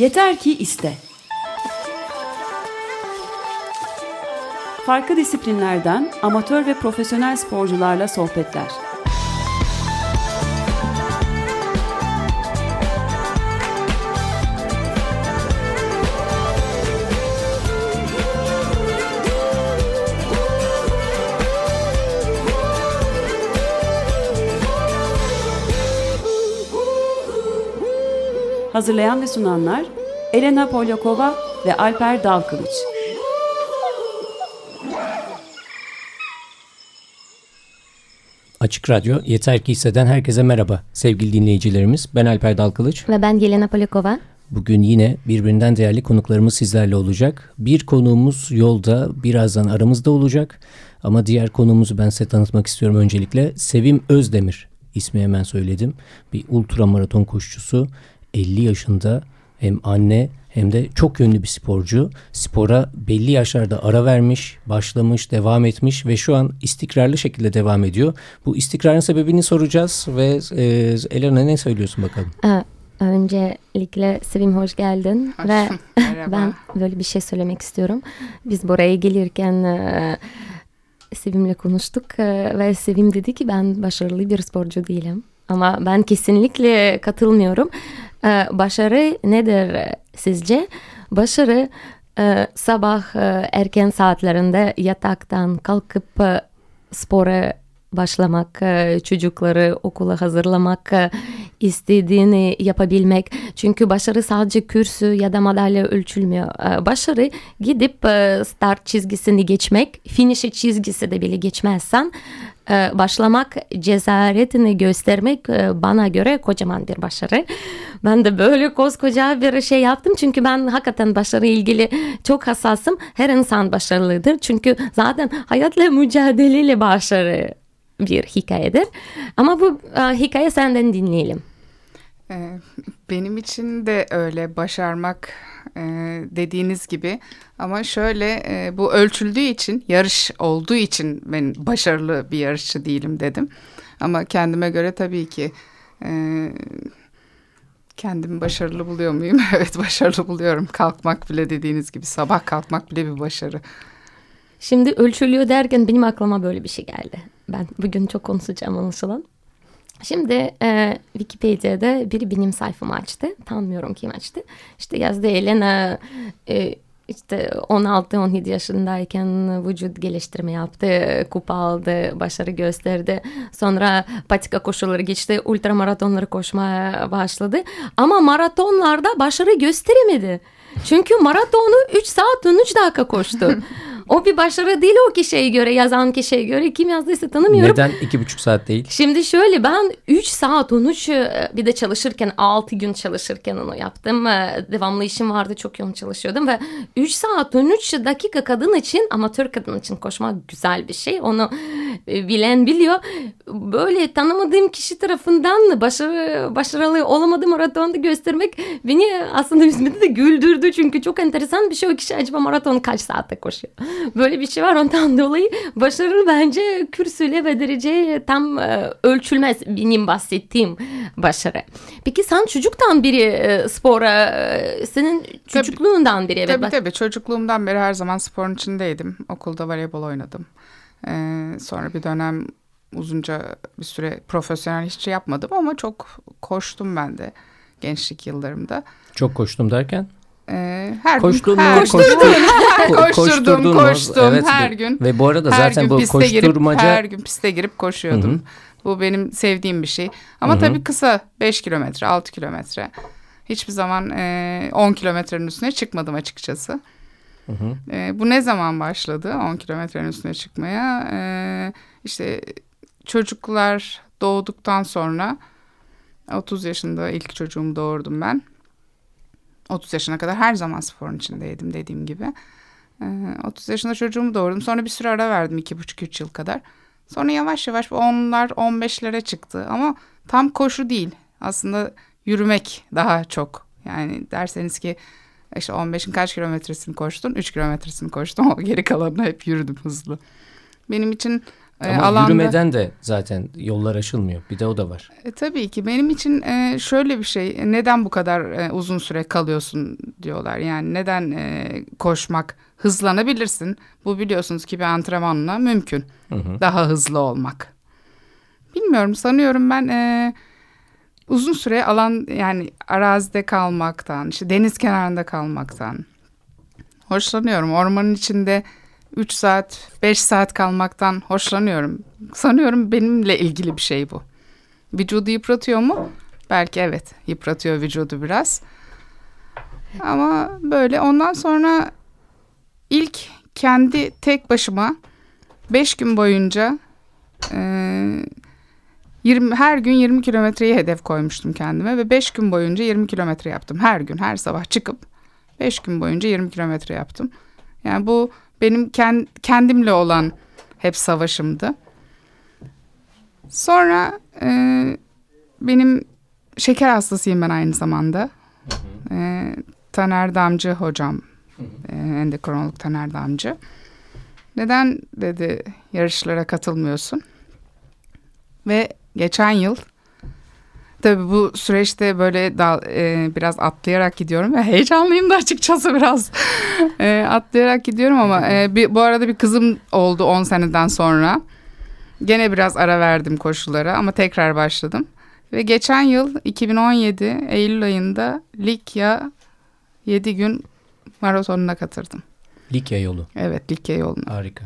Yeter ki iste. Farklı disiplinlerden amatör ve profesyonel sporcularla sohbetler. Hazırlayan ve sunanlar Elena Polyakova ve Alper Dalkılıç. Açık Radyo Yeter Ki Hisseden herkese merhaba sevgili dinleyicilerimiz. Ben Alper Dalkılıç. Ve ben Yelena Polyakova. Bugün yine birbirinden değerli konuklarımız sizlerle olacak. Bir konuğumuz yolda birazdan aramızda olacak. Ama diğer konuğumuzu ben size tanıtmak istiyorum öncelikle. Sevim Özdemir ismi hemen söyledim. Bir ultramaraton koşucusu. 50 yaşında hem anne hem de çok yönlü bir sporcu. Spora belli yaşlarda ara vermiş, başlamış, devam etmiş ve şu an istikrarlı şekilde devam ediyor. Bu istikrarın sebebini soracağız ve e, Elena ne söylüyorsun bakalım? Ee, öncelikle Sevim hoş geldin Hoş, ve merhaba. ben böyle bir şey söylemek istiyorum. Biz buraya gelirken e, Sevim'le konuştuk e, ve Sevim dedi ki ben başarılı bir sporcu değilim. Ama ben kesinlikle katılmıyorum. Ee, başarı nedir sizce? Başarı e, sabah e, erken saatlerinde yataktan kalkıp e, spora başlamak, çocukları okula hazırlamak, istediğini yapabilmek. Çünkü başarı sadece kürsü ya da madalya ölçülmüyor. E, Başarı gidip e, start çizgisini geçmek, finişi çizgisi de bile geçmezsen e, başlamak, cesaretini göstermek e, bana göre kocaman bir başarı. Ben de böyle koskoca bir şey yaptım çünkü ben hakikaten başarı ilgili çok hassasım. Her insan başarılıdır çünkü zaten hayatla mücadeleyle başarı bir hikayedir. Ama bu hikaye senden dinleyelim. Ee, Benim için de öyle başarmak e, dediğiniz gibi ama şöyle e, bu ölçüldüğü için yarış olduğu için ben başarılı bir yarışçı değilim dedim. Ama kendime göre tabii ki e, kendimi başarılı buluyor muyum? Evet başarılı buluyorum. Kalkmak bile dediğiniz gibi sabah kalkmak bile bir başarı. Şimdi ölçülüyor derken benim aklıma böyle bir şey geldi. Ben bugün çok konuşacağım anlaşılan. Şimdi e, Wikipedia'da biri benim sayfamı açtı. Tanımıyorum kim açtı. İşte yazdı Elena e, işte 16-17 yaşındayken vücut geliştirme yaptı, kupa aldı, başarı gösterdi. Sonra patika koşuları geçti, ultramaratonları koşmaya başladı. Ama maratonlarda başarı gösteremedi. Çünkü maratonu 3 saat 13 dakika koştu. O bir başarı değil o kişiye göre, yazan kişiye göre. Kim yazdıysa tanımıyorum. Neden iki buçuk saat değil? Şimdi şöyle ben 3 saat 13 e, bir de çalışırken 6 gün çalışırken onu yaptım. E, Devamlı işim vardı çok yoğun çalışıyordum ve 3 saat 13 dakika kadın için amatör kadın için koşmak güzel bir şey. Onu e, bilen biliyor. Böyle tanımadığım kişi tarafından başarı, başarılı olamadığım maratonda göstermek beni aslında üzmedi de güldürdü. Çünkü çok enteresan bir şey o kişi acaba maraton kaç saatte koşuyor. Böyle bir şey var ondan dolayı başarı bence kürsüyle ve derece tam e, ölçülmez benim bahsettiğim başarı. Peki sen çocuktan biri e, spora, e, senin çocukluğundan biri. Evet, tabii bak- tabii çocukluğumdan beri her zaman sporun içindeydim. Okulda voleybol oynadım. Ee, sonra bir dönem uzunca bir süre profesyonel hiç yapmadım ama çok koştum ben de gençlik yıllarımda. Çok koştum derken? Ee, her Koştun gün her, koşturdum, Koşturdun mu? koştum Evet, her gün. Ve bu arada her zaten gün bu piste girip, koşturmaca... her gün piste girip koşuyordum. Hı hı. Bu benim sevdiğim bir şey. Ama Hı hı. tabii kısa 5 kilometre, 6 kilometre. Hiçbir zaman e, 10 kilometrenin üstüne çıkmadım açıkçası. Hı hı. E, bu ne zaman başladı 10 kilometrenin üstüne çıkmaya? E, işte çocuklar doğduktan sonra 30 yaşında ilk çocuğumu doğurdum ben. 30 yaşına kadar her zaman sporun içindeydim dediğim gibi. E, 30 yaşında çocuğumu doğurdum. Sonra bir süre ara verdim 2,5-3 yıl kadar. Sonra yavaş yavaş 10'lar 15'lere çıktı ama tam koşu değil. Aslında yürümek daha çok. Yani derseniz ki işte 15'in kaç kilometresini koştun? 3 kilometresini koştum ama geri kalanını hep yürüdüm hızlı. Benim için e, Ama alanda... yürümeden de zaten yollar aşılmıyor. Bir de o da var. E, tabii ki benim için e, şöyle bir şey neden bu kadar e, uzun süre kalıyorsun diyorlar. Yani neden e, koşmak hızlanabilirsin. Bu biliyorsunuz ki bir antrenmanla mümkün. Hı hı. Daha hızlı olmak. Bilmiyorum sanıyorum ben e, uzun süre alan yani arazide kalmaktan işte deniz kenarında kalmaktan hoşlanıyorum. Ormanın içinde 3 saat 5 saat kalmaktan hoşlanıyorum. Sanıyorum benimle ilgili bir şey bu. Vücudu yıpratıyor mu? Belki evet yıpratıyor vücudu biraz. Ama böyle ondan sonra ilk kendi tek başıma 5 gün boyunca e, 20, her gün 20 kilometreyi hedef koymuştum kendime ve 5 gün boyunca 20 kilometre yaptım. Her gün her sabah çıkıp 5 gün boyunca 20 kilometre yaptım. Yani bu benim kendimle olan hep savaşımdı. Sonra e, benim şeker hastasıyım ben aynı zamanda. E, Taner Damcı hocam, e, endokrinolog Taner Damcı. Neden dedi yarışlara katılmıyorsun? Ve geçen yıl tabii bu süreçte böyle da, e, biraz atlayarak gidiyorum ve heyecanlıyım da açıkçası biraz e, atlayarak gidiyorum ama e, bir, bu arada bir kızım oldu 10 seneden sonra. Gene biraz ara verdim koşulara ama tekrar başladım. Ve geçen yıl 2017 Eylül ayında Likya 7 gün maratonuna katıldım. Likya yolu. Evet Likya yoluna. Harika.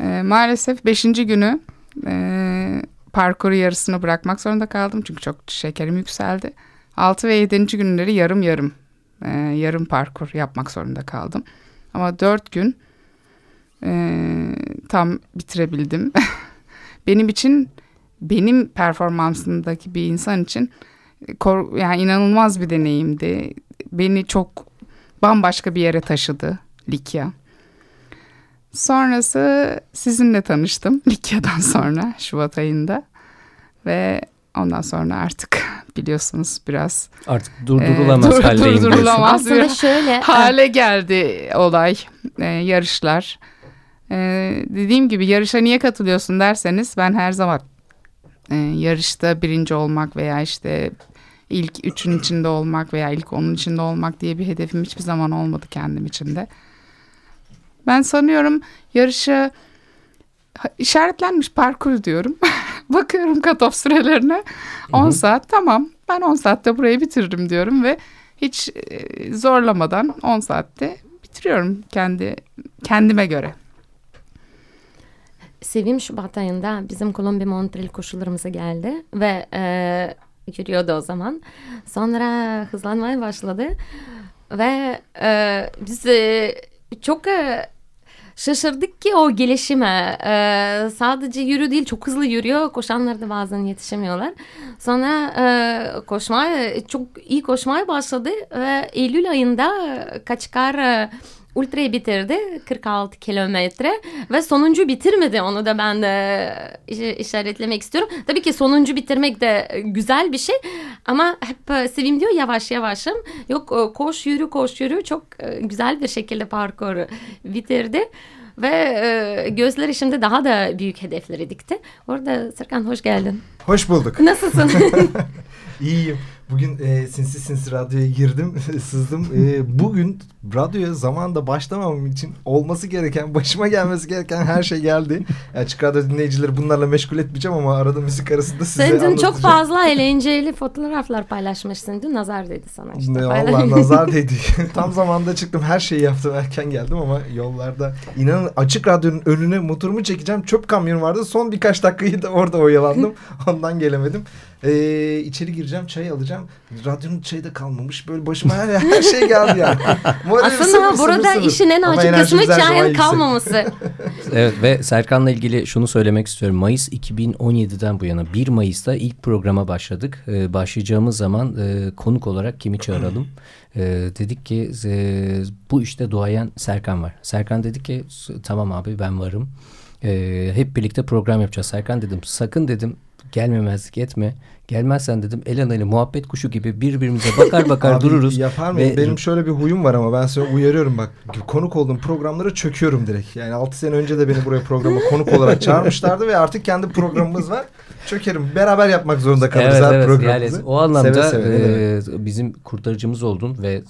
E, maalesef 5. günü e, parkuru yarısını bırakmak zorunda kaldım. Çünkü çok şekerim yükseldi. 6 ve 7. günleri yarım yarım e, yarım parkur yapmak zorunda kaldım. Ama 4 gün e, tam bitirebildim. benim için benim performansındaki bir insan için kor, yani inanılmaz bir deneyimdi. Beni çok bambaşka bir yere taşıdı Likya. Sonrası sizinle tanıştım Likya'dan sonra Şubat ayında ve ondan sonra artık biliyorsunuz biraz artık durdurulamaz e, haldeyim durdurulamaz Aslında şöyle hale geldi olay e, yarışlar. E, dediğim gibi yarışa niye katılıyorsun derseniz ben her zaman e, yarışta birinci olmak veya işte ilk üçün içinde olmak veya ilk onun içinde olmak diye bir hedefim hiçbir zaman olmadı kendim içinde. Ben sanıyorum yarışa işaretlenmiş parkur diyorum. Bakıyorum cut sürelerine. 10 saat tamam ben 10 saatte burayı bitiririm diyorum ve hiç e, zorlamadan 10 saatte bitiriyorum kendi kendime göre. Sevim Şubat ayında bizim Kolombiya Montreal koşullarımıza geldi ve e, yürüyordu o zaman. Sonra hızlanmaya başladı ve e, biz e, çok e, şaşırdık ki o gelişime. E, sadece yürü değil çok hızlı yürüyor. Koşanlar da bazen yetişemiyorlar. Sonra e, koşmaya çok iyi koşmaya başladı ve Eylül ayında Kaçkar e, ultrayı bitirdi 46 kilometre ve sonuncu bitirmedi onu da ben de işaretlemek istiyorum. Tabii ki sonuncu bitirmek de güzel bir şey ama hep Sevim diyor yavaş yavaşım. Yok koş yürü koş yürü çok güzel bir şekilde parkuru bitirdi ve e, gözleri şimdi daha da büyük hedefleri dikti. Orada Serkan hoş geldin. Hoş bulduk. Nasılsın? İyiyim. Bugün e, sinsi sinsi radyoya girdim, sızdım. E, bugün radyoya zamanında başlamamam için olması gereken, başıma gelmesi gereken her şey geldi. Açık radyo dinleyicileri bunlarla meşgul etmeyeceğim ama arada müzik arasında size Sen dün çok fazla eğlenceli fotoğraflar paylaşmışsın. Dün nazar dedi sana işte. Ne, Allah nazar değdi. Tam zamanda çıktım, her şeyi yaptım, erken geldim ama yollarda inanın açık radyonun önüne motorumu çekeceğim. Çöp kamyonu vardı. Son birkaç dakikayı da orada oyalandım. Ondan gelemedim. Ee, içeri gireceğim, çay alacağım. Radyonun çayı da kalmamış. Böyle başıma her, her şey geldi yani. Aslında burada sıfır, işin en acı kısmı çayın kalmaması. evet ve Serkan'la ilgili şunu söylemek istiyorum. Mayıs 2017'den bu yana 1 Mayıs'ta ilk programa başladık. Ee, başlayacağımız zaman e, konuk olarak kimi çağıralım? e, dedik ki e, bu işte duayen Serkan var. Serkan dedi ki tamam abi ben varım. E, hep birlikte program yapacağız. Serkan dedim sakın dedim gelmemezlik etme. Gelmezsen dedim Elena ile muhabbet kuşu gibi birbirimize bakar bakar Abi, dururuz. Yapar mıyım? Ve- Benim şöyle bir huyum var ama ben size uyarıyorum bak. Konuk olduğum programlara çöküyorum direkt. Yani 6 sene önce de beni buraya programa konuk olarak çağırmışlardı ve artık kendi programımız var. Çökerim. Beraber yapmak zorunda kalırız Evet evet programımızı. yani o anlamda Seve seve, e, bizim kurtarıcımız oldun ve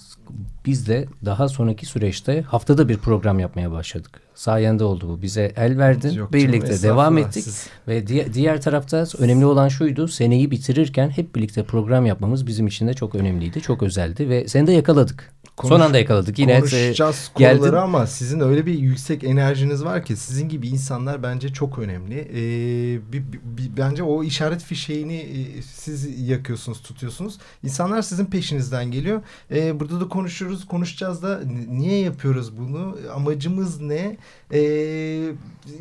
biz de daha sonraki süreçte haftada bir program yapmaya başladık. Sayende oldu bu. Bize el verdin. Yok canım, birlikte estağfurullah. devam ettik. Siz- Ve diğer, diğer tarafta önemli olan şuydu. Seneyi bitirirken hep birlikte program yapmamız bizim için de çok önemliydi. Çok özeldi ve seni de yakaladık. Konuş- Son anda yakaladık. Yine Konuşacağız geldin. konuları ama sizin öyle bir yüksek enerjiniz var ki sizin gibi insanlar bence çok önemli. Ee, bir, bir- bence o işaret fişeğini e, siz yakıyorsunuz, tutuyorsunuz. İnsanlar sizin peşinizden geliyor. Ee, burada da konuşuyoruz, konuşacağız da niye yapıyoruz bunu? Amacımız ne? Ee,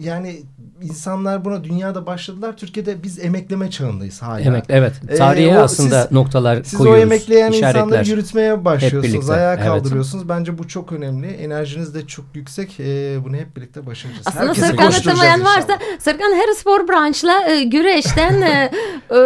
yani insanlar buna dünyada başladılar. Türkiye'de biz emekleme çağındayız hala. Emek, evet. Ee, Tarihe o aslında siz- noktalar Siz koyuyoruz. o emekleyen işaretler. insanları yürütmeye başlıyorsunuz. Ayağa evet. kaldırıyorsunuz. Bence bu çok önemli. Enerjiniz de çok yüksek. Ee, bunu hep birlikte başaracağız. Aslında Herkesi Serkan'ı tanımayan varsa Serkan her spor branşla e, güreşten e, e,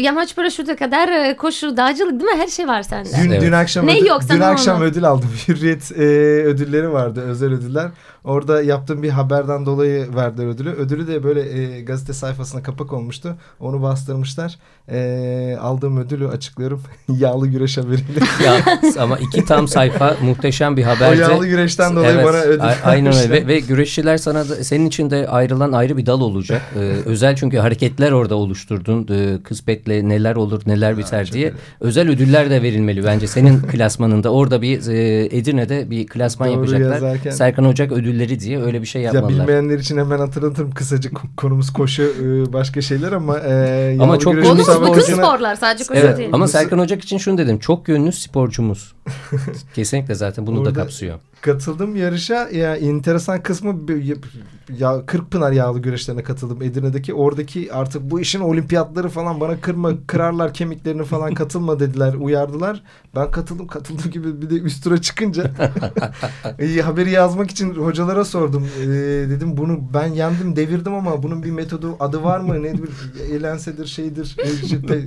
yamaç paraşütü kadar e, koşu, dağcılık değil mi? Her şey var sende. Dün, Evet. dün akşam Ne ödül, yoksa dün akşam onu? ödül aldım. Hürriyet e, ödülleri vardı, özel ödüller. Orada yaptığım bir haberden dolayı verdiler ödülü. Ödülü de böyle e, gazete sayfasına kapak olmuştu. Onu bastırmışlar. E, aldığım ödülü açıklıyorum. Yağlı güreş haberiyle. ya, ama iki tam sayfa muhteşem bir o haberdi. yağlı güreşten dolayı Evet, bana ödül aynen öyle ve, ve güreşçiler sana da, senin için de ayrılan ayrı bir dal olacak. Ee, özel çünkü hareketler orada oluşturdun. Ee, kısmetle neler olur neler biter çok diye. öyle. Özel ödüller de verilmeli bence senin klasmanında. Orada bir e, Edirne'de bir klasman Doğru yapacaklar. yazarken- Serkan Ocak ödülleri diye öyle bir şey Ya yapmalılar. bilmeyenler için hemen hatırlatırım kısacık konumuz koşu e, başka şeyler ama e, Ama çok Konumuz bütün sporlar sadece koşu Evet değil. ama Serkan Ocak için şunu dedim. Çok yönlü sporcumuz. Kesinlikle zaten bunu da Orada- kapsıyor. katıldım yarışa. Ya enteresan kısmı ya Kırkpınar yağlı güreşlerine katıldım Edirne'deki. Oradaki artık bu işin olimpiyatları falan bana kırma kırarlar kemiklerini falan katılma dediler, uyardılar. Ben katıldım, katıldım gibi bir de üst tura çıkınca haberi yazmak için hocalara sordum. E, dedim bunu ben yendim, devirdim ama bunun bir metodu, adı var mı? Nedir? Elensedir, şeydir, e, cidde,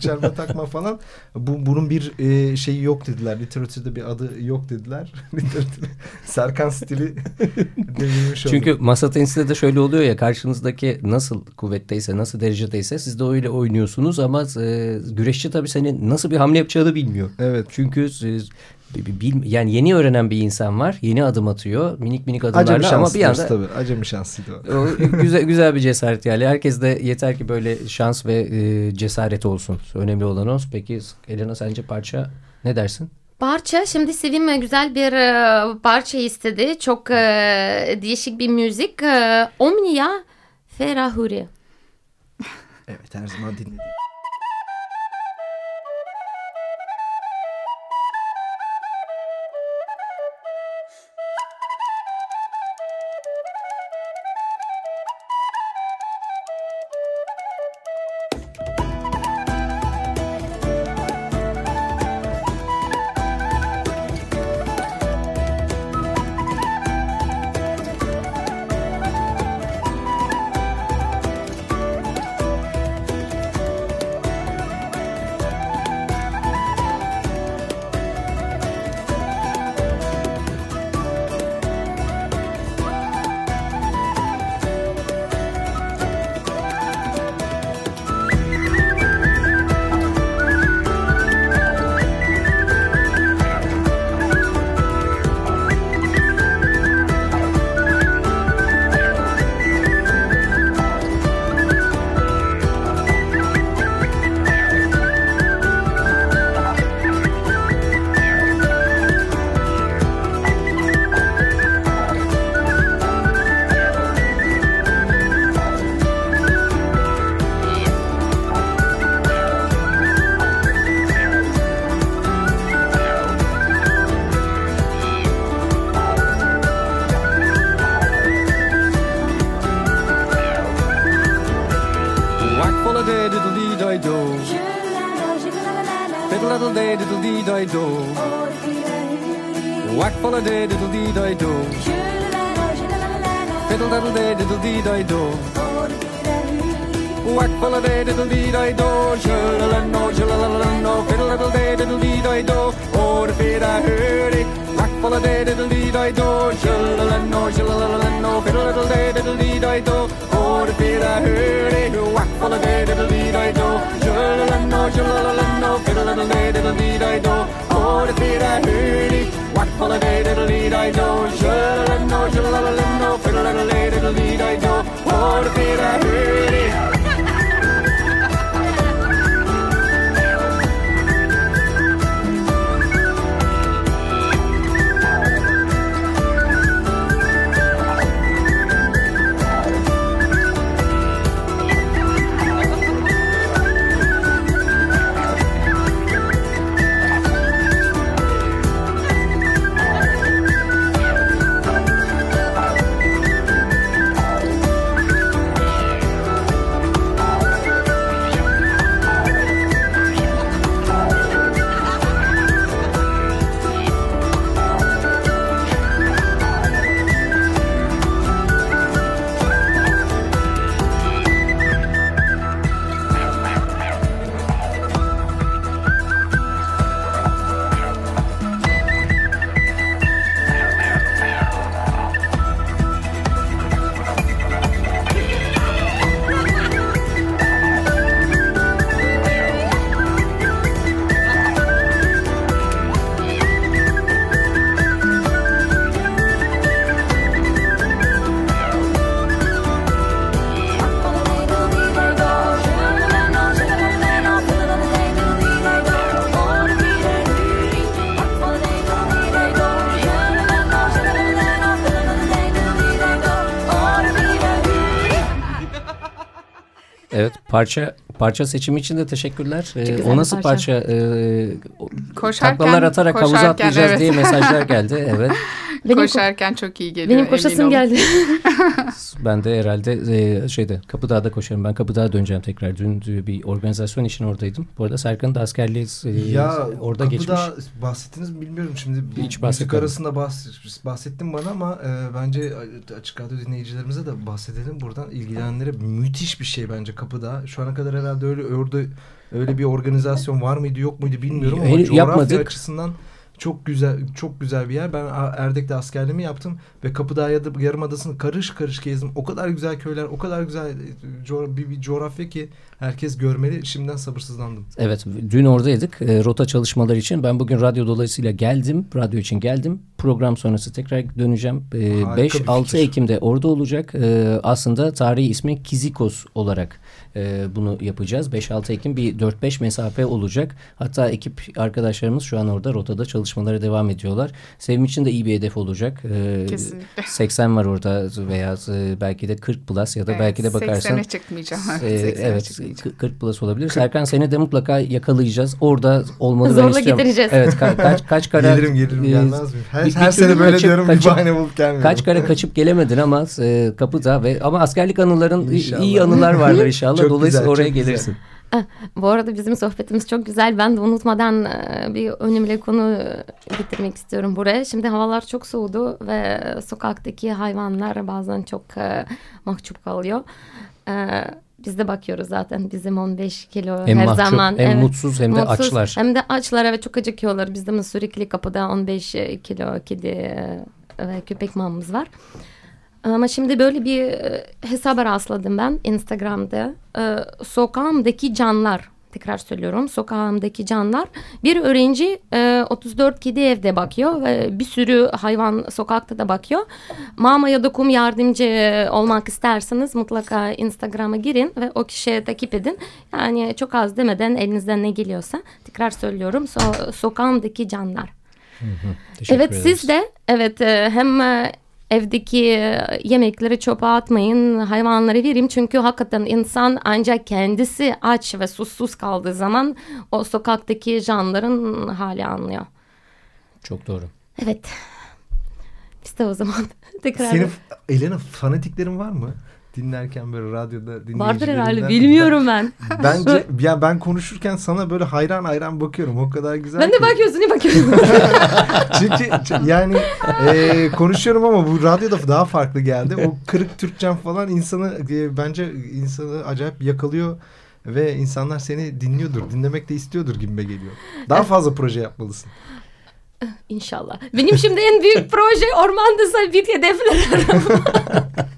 çelme takma falan. Bu bunun bir e, şeyi yok dediler. Literatürde bir adı yok dediler. Serkan stili devirmiş oldum. Çünkü masa tenisinde de şöyle oluyor ya karşınızdaki nasıl kuvvetteyse nasıl derecedeyse siz de öyle oynuyorsunuz ama e, güreşçi tabii senin nasıl bir hamle yapacağını bilmiyor. Evet. Çünkü siz- bil- yani yeni öğrenen bir insan var. Yeni adım atıyor. Minik minik Acemi adımlarla ama şansı bir anda tabii. Acemi şansıydı o. o güzel güzel bir cesaret yani. Herkes de yeter ki böyle şans ve e, cesaret olsun. Önemli olan o. Peki Elena sence parça ne dersin? Parça şimdi Sevim e, güzel bir e, parça istedi. Çok e, değişik bir müzik. Omnia Ferahuri. Evet her zaman dinledim. Diddle dee di do, shalalano, shalalano, fiddle diddle day diddle dee di do. Oh, the feet I heard it. Whack full of day diddle dee di do, shalalano, shalalano, fiddle diddle day diddle dee di do. Oh, the feet I heard it. Whack full of day diddle dee di do, shalalano, shalalano, fiddle diddle day diddle dee di do. Oh, the feet I heard it. Whack full of day diddle dee di do, shalalano, shalalano, parça parça seçimi için de teşekkürler. Ee, o nasıl parça? parça. Ee, Koşarken- taklalar atarak havuza koşarken, atlayacağız evet. diye mesajlar geldi. Evet. Benim, ko- Koşarken çok iyi geliyor. benim koşasım geldi. Ben de herhalde e, şeyde Kapıdağ'da koşarım. Ben Kapıdağ'a döneceğim tekrar. Dün bir organizasyon için oradaydım. Bu arada Serkan'ın da askerliği e, Ya orada kapıda geçmiş. bahsettiniz mi bilmiyorum şimdi. Bu Hiç müzik arasında bahs- bahsettin bana ama e, bence açık radyo dinleyicilerimize de bahsedelim buradan. ilgilenenlere müthiş bir şey bence kapıda. Şu ana kadar herhalde öyle orada öyle bir organizasyon var mıydı yok muydu bilmiyorum ama Henüz coğrafya yapmadık. açısından çok güzel çok güzel bir yer. Ben Erdek'te askerliğimi yaptım ve Kapıdağ Yadı- Yarımadası'nı karış karış gezdim. O kadar güzel köyler, o kadar güzel e, co- bir, bir coğrafya ki herkes görmeli. Şimdiden sabırsızlandım. Evet dün oradaydık e, rota çalışmaları için. Ben bugün radyo dolayısıyla geldim. Radyo için geldim. Program sonrası tekrar döneceğim. E, Harika bir 5-6 fikir. Ekim'de orada olacak. E, aslında tarihi ismi Kizikos olarak e, bunu yapacağız. 5-6 Ekim bir 4-5 mesafe olacak. Hatta ekip arkadaşlarımız şu an orada rotada çalışmalara devam ediyorlar. Sevim için de iyi bir hedef olacak. E, Kesinlikle. 80 var orada veya e, belki de 40 plus ya da Evet, belki de bakarsan 80'e çıkmayacağım. ee, 80'e evet çıkmayacağım. 40 plus olabilir. Serkan seni de mutlaka yakalayacağız. Orada olmanı ben Zorla getireceğiz. Evet ka- kaç kaç kara Gelirim gelirim e, gelmez mi? Her, bir- her bir sene böyle kaçıp- diyorum kaçıp- bir bahane bulup gelmiyorum. Kaç kare kaçıp gelemedin ama e, kapıda ve ama askerlik anıların i- İnşallah. iyi anılar vardır inşallah. Çok Dolayısıyla güzel, oraya çok güzel. Gelirsin. Bu arada bizim sohbetimiz çok güzel. Ben de unutmadan e, bir önemli konu getirmek istiyorum buraya. Şimdi havalar çok soğudu ve sokaktaki hayvanlar bazen çok e, mahcup kalıyor. E, Biz de bakıyoruz zaten bizim 15 kilo Hem her mahcup, zaman. hem evet. mutsuz hem de Mutsuz, açlar. Hem de açlar ve çok acıkıyorlar. Bizde sürekli kapıda 15 kilo kedi ve köpek mamamız var. Ama şimdi böyle bir e, hesaba rastladım ben Instagram'da. E, sokağımdaki canlar tekrar söylüyorum sokağımdaki canlar bir öğrenci e, 34 kedi evde bakıyor ve bir sürü hayvan sokakta da bakıyor. Mama ya da kum yardımcı e, olmak isterseniz mutlaka Instagram'a girin ve o kişiye takip edin. Yani çok az demeden elinizden ne geliyorsa tekrar söylüyorum so- sokağımdaki canlar. Teşekkür Evet ederiz. siz de evet e, hem e, evdeki e, yemekleri çöpe atmayın hayvanlara verin çünkü hakikaten insan ancak kendisi aç ve susuz kaldığı zaman o sokaktaki canların hali anlıyor. Çok doğru. Evet biz de o zaman tekrar Senin Elena fanatiklerin var mı? Dinlerken böyle radyoda Vardır herhalde dinleyicilerinden- bilmiyorum ben. Bence ya ben konuşurken sana böyle hayran hayran bakıyorum. O kadar güzel. Ben de ki. bakıyorsun ne bakıyorsun? Çünkü yani e, konuşuyorum ama bu radyoda daha farklı geldi. O kırık Türkçem falan insanı e, bence insanı acayip yakalıyor ve insanlar seni dinliyordur, dinlemek de istiyordur gibime geliyor. Daha fazla proje yapmalısın. İnşallah. Benim şimdi en büyük proje ormanda sabit hedefler.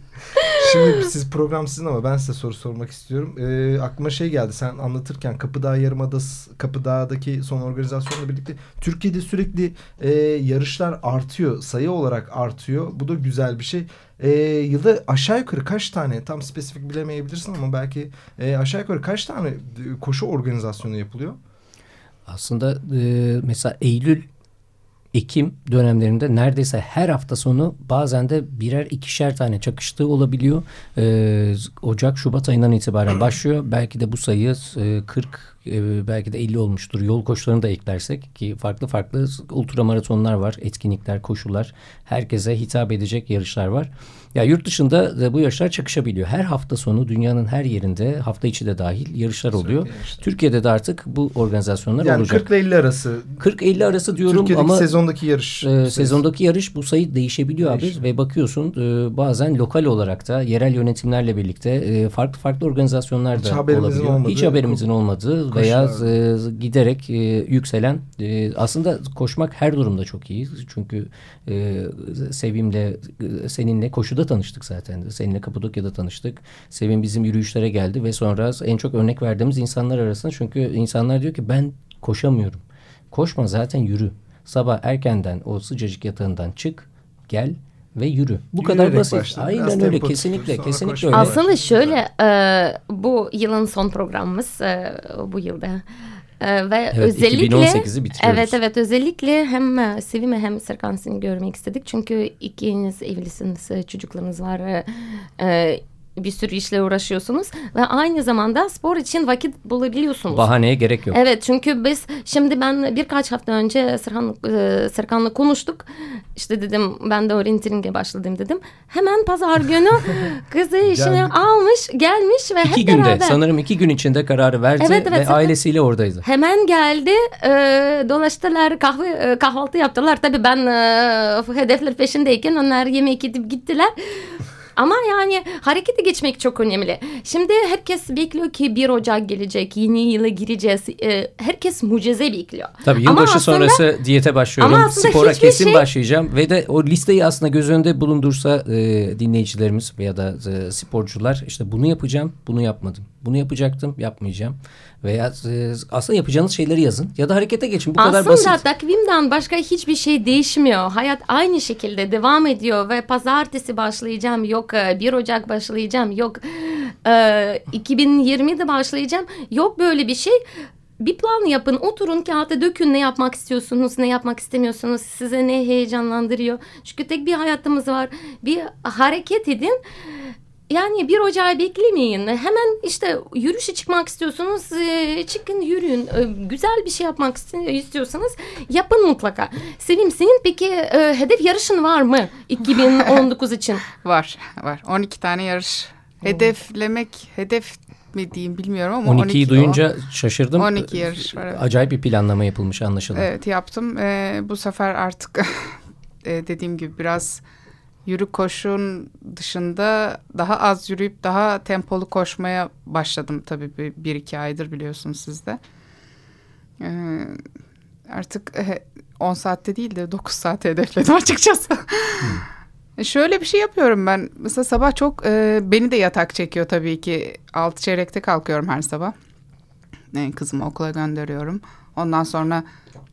Şimdi siz program sizin ama ben size soru sormak istiyorum. E, aklıma şey geldi sen anlatırken Kapıdağ Yarımadası, Kapıdağ'daki son organizasyonla birlikte Türkiye'de sürekli e, yarışlar artıyor. Sayı olarak artıyor. Bu da güzel bir şey. E, yılda aşağı yukarı kaç tane tam spesifik bilemeyebilirsin ama belki e, aşağı yukarı kaç tane e, koşu organizasyonu yapılıyor? Aslında e, mesela Eylül Ekim dönemlerinde neredeyse her hafta sonu bazen de birer ikişer tane çakıştığı olabiliyor. Ee, Ocak, Şubat ayından itibaren başlıyor. Belki de bu sayı e, 40 e, belki de 50 olmuştur. Yol koşularını da eklersek ki farklı farklı ultramaratonlar var, etkinlikler, koşular. Herkese hitap edecek yarışlar var. Ya yurt dışında da bu yarışlar çakışabiliyor. Her hafta sonu dünyanın her yerinde hafta içi de dahil yarışlar oluyor. Yarışlar. Türkiye'de de artık bu organizasyonlar Yani olacak. 40 ile 50 arası 40-50 arası diyorum Türkiye'deki ama sezondaki yarış. e, sezondaki yarış bu sayı değişebiliyor Değişiyor. abi ve bakıyorsun e, bazen lokal olarak da yerel yönetimlerle birlikte e, farklı farklı organizasyonlar Hiç da haberimizin olabiliyor. olmadığı Hiç haberimizin olmadığı koşular. veya e, giderek e, yükselen e, aslında koşmak her durumda çok iyi. Çünkü e, Sevim'le e, seninle koşuda tanıştık zaten. Seninle Kapadokya'da tanıştık. Sevim bizim yürüyüşlere geldi ve sonra en çok örnek verdiğimiz insanlar arasında çünkü insanlar diyor ki ben koşamıyorum. Koşma zaten yürü. Sabah erkenden o sıcacık yatağından çık, gel ve yürü. Bu kadar Yürüyerek basit. başla. Biraz Aynen öyle. tempo Kesinlikle, kesinlikle öyle. Aslında şöyle e, bu yılın son programımız e, bu yılda. E, ve Evet, özellikle 2018'i bitiriyoruz. Evet evet özellikle hem e, Sevim'e hem Serkan seni görmek istedik. Çünkü ikiniz evlisiniz, e, çocuklarınız var. e, e, bir sürü işle uğraşıyorsunuz ve aynı zamanda spor için vakit bulabiliyorsunuz. Bahaneye gerek yok. Evet çünkü biz şimdi ben birkaç hafta önce Serkan, e, Serkan'la konuştuk. İşte dedim ben de orienteering'e başladım dedim. Hemen pazar günü kızı Geldik. almış gelmiş ve İki hep günde beraber. sanırım iki gün içinde kararı verdi Evet, evet, ve zaten- ailesiyle oradaydı. Hemen geldi e, dolaştılar kahve e, kahvaltı yaptılar. Tabii ben e, hedefler peşindeyken onlar yemek yedip gittiler. Ama yani harekete geçmek çok önemli. Şimdi herkes bekliyor ki 1 Ocak gelecek, yeni yıla gireceğiz. E, herkes mucize bekliyor. Tabii Ama yılbaşı aslında- sonrası diyete başlıyorum. Ama Spora kesin şey- başlayacağım ve de o listeyi aslında göz önünde bulundursa e, dinleyicilerimiz veya da e, sporcular işte bunu yapacağım, bunu yapmadım. Bunu yapacaktım, yapmayacağım. Veya e, aslında yapacağınız şeyleri yazın ya da harekete geçin. Bu kadar Aslında basit. takvimden başka hiçbir şey değişmiyor. Hayat aynı şekilde devam ediyor ve pazartesi başlayacağım, yok e, 1 Ocak başlayacağım, yok e, 2020'de başlayacağım. Yok böyle bir şey. Bir plan yapın, oturun kağıda dökün ne yapmak istiyorsunuz, ne yapmak istemiyorsunuz, size ne heyecanlandırıyor. Çünkü tek bir hayatımız var. Bir hareket edin. Yani bir ocağı beklemeyin. Hemen işte yürüyüşe çıkmak istiyorsunuz. e, Çıkın yürüyün. E, Güzel bir şey yapmak istiyorsanız yapın mutlaka. Sevim senin peki e, hedef yarışın var mı 2019 için? Var var 12 tane yarış. Hedeflemek hedef mi diyeyim bilmiyorum ama 12'yi 12 duyunca şaşırdım. 12 yarış var, evet. Acayip bir planlama yapılmış anlaşılan. Evet yaptım. Ee, bu sefer artık e, dediğim gibi biraz yürü koşun dışında daha az yürüyüp daha tempolu koşmaya başladım tabii bir, bir iki aydır biliyorsunuz siz de. Ee, artık e, 10 saatte değil de 9 saate hedefledim açıkçası. E, Şöyle bir şey yapıyorum ben. Mesela sabah çok e, beni de yatak çekiyor tabii ki. Altı çeyrekte kalkıyorum her sabah. E, kızımı okula gönderiyorum. Ondan sonra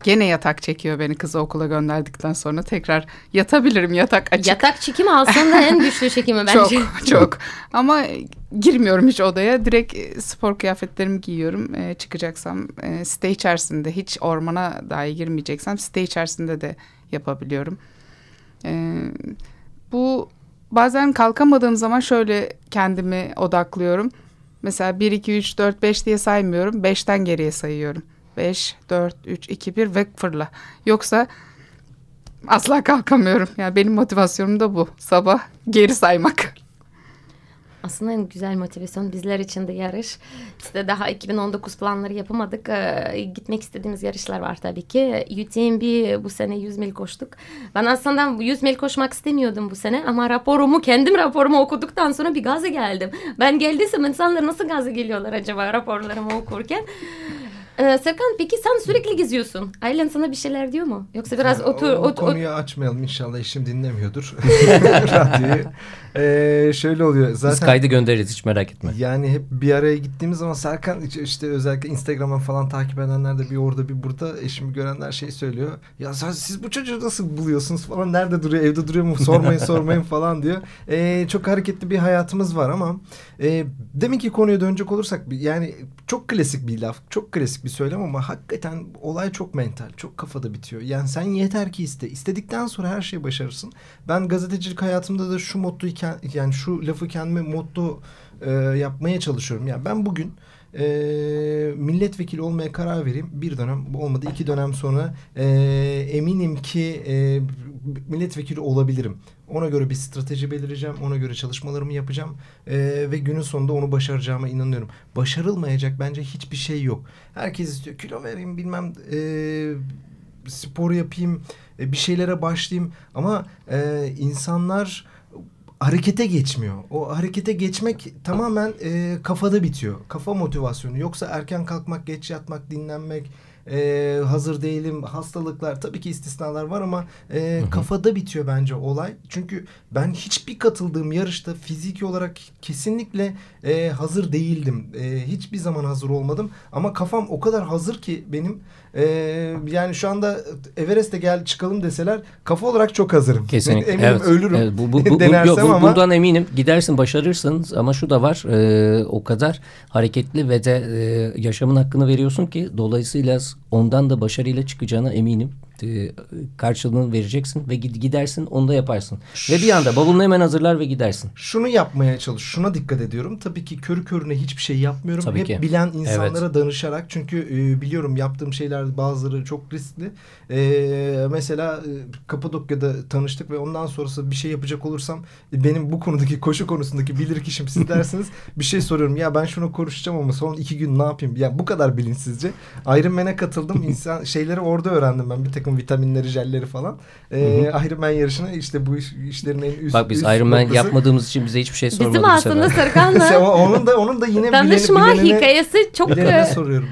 gene yatak çekiyor beni kızı okula gönderdikten sonra tekrar yatabilirim yatak açık. Yatak çekimi aslında en güçlü çekimi bence. Çok çok ama girmiyorum hiç odaya direkt e, spor kıyafetlerimi giyiyorum E, çıkacaksam e, site içerisinde hiç ormana dahi girmeyeceksem site içerisinde de yapabiliyorum. E, bu bazen kalkamadığım zaman şöyle kendimi odaklıyorum. Mesela 1, 2, 3, 4, 5 diye saymıyorum. 5'ten geriye sayıyorum. 5, 4, 3, 2, 1 ve fırla. Yoksa asla kalkamıyorum. Yani benim motivasyonum da bu. Sabah geri saymak. Aslında en güzel motivasyon bizler için de yarış. De daha 2019 planları yapamadık. Ee, gitmek istediğimiz yarışlar var tabii ki. UTMB bu sene 100 mil koştuk. Ben aslında 100 mil koşmak istemiyordum bu sene ama raporumu kendim raporumu okuduktan sonra bir gaza geldim. Ben geldiysem insanlar nasıl gaza geliyorlar acaba raporlarımı okurken? Ee, Serkan peki sen sürekli geziyorsun. Ailen sana bir şeyler diyor mu? Yoksa biraz otur... o, o otur konuyu açmayalım inşallah eşim dinlemiyordur. Radyoyu. Ee, şöyle oluyor zaten. Biz kaydı göndeririz hiç merak etme. Yani hep bir araya gittiğimiz zaman Serkan işte özellikle Instagram'dan falan takip edenler de bir orada bir burada eşimi görenler şey söylüyor. Ya siz bu çocuğu nasıl buluyorsunuz falan nerede duruyor evde duruyor mu sormayın sormayın falan diyor. Ee, çok hareketli bir hayatımız var ama e, demin ki konuya dönecek olursak yani çok klasik bir laf çok klasik bir söylem ama hakikaten olay çok mental çok kafada bitiyor. Yani sen yeter ki iste istedikten sonra her şeyi başarırsın. Ben gazetecilik hayatımda da şu mottoyu yani şu lafı kendime motto e, yapmaya çalışıyorum. Yani ben bugün e, milletvekili olmaya karar vereyim. Bir dönem olmadı iki dönem sonra e, eminim ki e, milletvekili olabilirim. Ona göre bir strateji belirleyeceğim. Ona göre çalışmalarımı yapacağım. E, ve günün sonunda onu başaracağıma inanıyorum. Başarılmayacak bence hiçbir şey yok. Herkes istiyor kilo vereyim bilmem e, spor yapayım e, bir şeylere başlayayım. Ama e, insanlar harekete geçmiyor. O harekete geçmek tamamen e, kafada bitiyor. Kafa motivasyonu. Yoksa erken kalkmak, geç yatmak, dinlenmek, e, hazır değilim, hastalıklar tabii ki istisnalar var ama e, hı hı. kafada bitiyor bence olay. Çünkü ben hiçbir katıldığım yarışta fiziki olarak kesinlikle e, hazır değildim. E, hiçbir zaman hazır olmadım ama kafam o kadar hazır ki benim ee, yani şu anda Everest'e gel çıkalım deseler kafa olarak çok hazırım. Kesinlikle. Eminim evet. ölürüm. Evet, bu, bu, bu, denersem yok, ama. Bundan eminim. Gidersin başarırsın ama şu da var. E, o kadar hareketli ve de e, yaşamın hakkını veriyorsun ki dolayısıyla ondan da başarıyla çıkacağına eminim. E, karşılığını vereceksin ve gidersin onu da yaparsın. Ve bir anda bavulunu hemen hazırlar ve gidersin. Şunu yapmaya çalış. Şuna dikkat ediyorum. Tabii ki körü körüne hiçbir şey yapmıyorum. Tabii Hep ki. bilen insanlara evet. danışarak. Çünkü e, biliyorum yaptığım şeyler bazıları çok riskli. E, mesela e, Kapadokya'da tanıştık ve ondan sonrası bir şey yapacak olursam e, benim bu konudaki koşu konusundaki bilir kişim siz dersiniz. bir şey soruyorum. Ya ben şunu konuşacağım ama son iki gün ne yapayım? Yani bu kadar bilinçsizce. Iron Man'e katıldım. İnsan şeyleri orada öğrendim ben bir tek takım vitaminleri, jelleri falan. Ee, Iron Man yarışına işte bu iş, işlerin en üst Bak biz üst Iron Man yapmadığımız için bize hiçbir şey sormadı. Bizim aslında Serkan'la. onun da onun da yine Danışma bilenine, hikayesi çok bilenine soruyorum.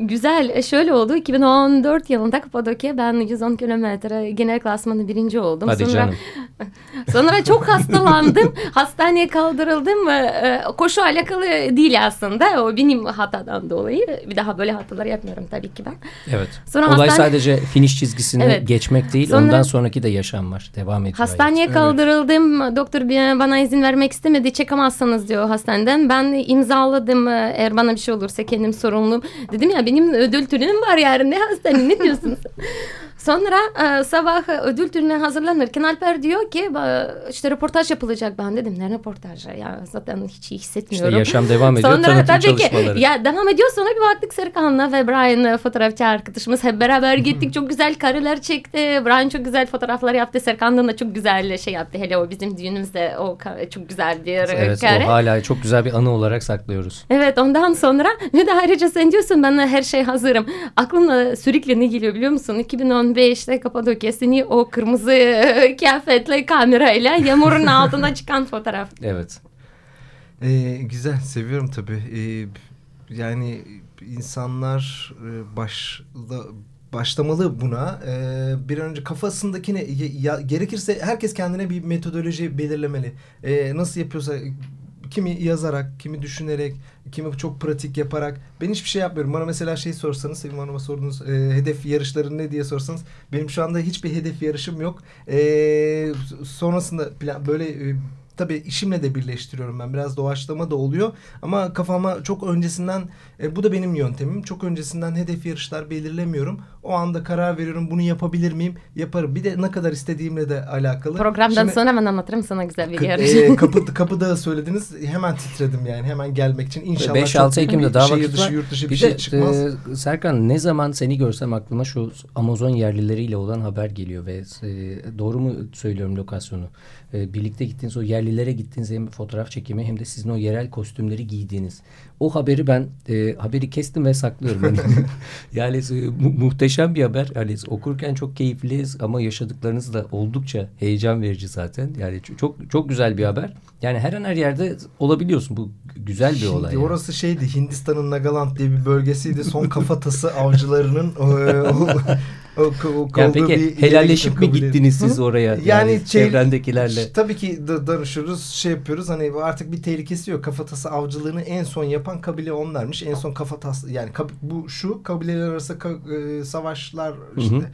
Güzel. E, şöyle oldu. 2014 yılında Kapadokya ben 110 kilometre genel klasmanı birinci oldum. Hadi sonra, canım. sonra çok hastalandım. Hastaneye kaldırıldım. E, koşu alakalı değil aslında. O benim hatadan dolayı. Bir daha böyle hatalar yapmıyorum tabii ki ben. Evet. Sonra Olay hastane... sadece finish çizgisini evet. geçmek değil. Sonra, ondan sonraki de yaşam var. Devam ediyor. Hastaneye hayat. kaldırıldım. Evet. Doktor bana izin vermek istemedi. Çekemezsiniz diyor hastaneden. Ben imzaladım. Eğer bana bir şey olursa kendim sorumluyum. Dedim ya benim ödül törenim var yarın ne hastane ne diyorsunuz? Sonra e, sabah ödül törenine hazırlanırken Alper diyor ki işte röportaj yapılacak. Ben dedim ne röportajı ya zaten hiç iyi hissetmiyorum. İşte yaşam devam ediyor sonra, tanıtım tabii çalışmaları. Ki, ya devam ediyor sonra bir baktık Serkan'la ve Brian e, fotoğrafçı arkadaşımız hep beraber gittik. çok güzel kareler çekti. Brian çok güzel fotoğraflar yaptı. Serkan'dan da çok güzel şey yaptı. Hele o bizim düğünümüzde o çok güzel bir evet, kare. Evet o hala çok güzel bir anı olarak saklıyoruz. Evet ondan sonra ve de ayrıca sen diyorsun ben her şey hazırım. Aklımda sürekli ne geliyor biliyor musun? 2015'te Kapadokya'sını o kırmızı kıyafetle kamerayla yağmurun altında çıkan fotoğraf. Evet. Ee, güzel seviyorum tabii. Ee, yani insanlar e, başla başlamalı buna. Ee, bir önce kafasındakine ya, gerekirse herkes kendine bir metodoloji belirlemeli. Ee, nasıl yapıyorsa kimi yazarak, kimi düşünerek, kimi çok pratik yaparak. Ben hiçbir şey yapmıyorum. Bana mesela şey sorsanız, Sevim Hanım'a sorduğunuz e, hedef yarışları ne diye sorsanız benim şu anda hiçbir hedef yarışım yok. E, sonrasında plan, böyle e, tabii işimle de birleştiriyorum ben. Biraz doğaçlama da oluyor. Ama kafama çok öncesinden e, bu da benim yöntemim. Çok öncesinden hedef yarışlar belirlemiyorum. O anda karar veriyorum bunu yapabilir miyim? Yaparım. Bir de ne kadar istediğimle de alakalı. Programdan Şimdi- sonra hemen anlatırım sana güzel bir yer. e, kapı, kapıda söylediniz. Hemen titredim yani. Hemen gelmek için. İnşallah 5-6 çok Ekim'de daha şehir vakit dışı, var. yurt dışı bir, Bir şey de çıkmaz. e, Serkan ne zaman seni görsem aklıma şu Amazon yerlileriyle olan haber geliyor ve e, doğru mu söylüyorum lokasyonu? E, birlikte gittiğiniz o yerlilere gittiğiniz hem fotoğraf çekimi hem de sizin o yerel kostümleri giydiğiniz. O haberi ben e, haberi kestim ve saklıyorum. Yani, yani e, mu- muhteşem bir haber. Yani okurken çok keyifli ama yaşadıklarınız da oldukça heyecan verici zaten. Yani çok çok güzel bir haber. Yani her an her yerde olabiliyorsun. Bu güzel bir olay. Şimdi yani. orası şeydi Hindistan'ın Nagaland diye bir bölgesiydi. Son kafatası avcılarının o, o, Yani peki bir helalleşip mi gittiniz siz oraya? Yani, Yani şey- çevrendekilerle. Tabii ki da- danışıyoruz, şey yapıyoruz. Hani artık bir tehlikesi yok. Kafatası avcılığını en son yapan kabile onlarmış. En son kafatası yani bu şu kabileler arası ka- e, savaşlar işte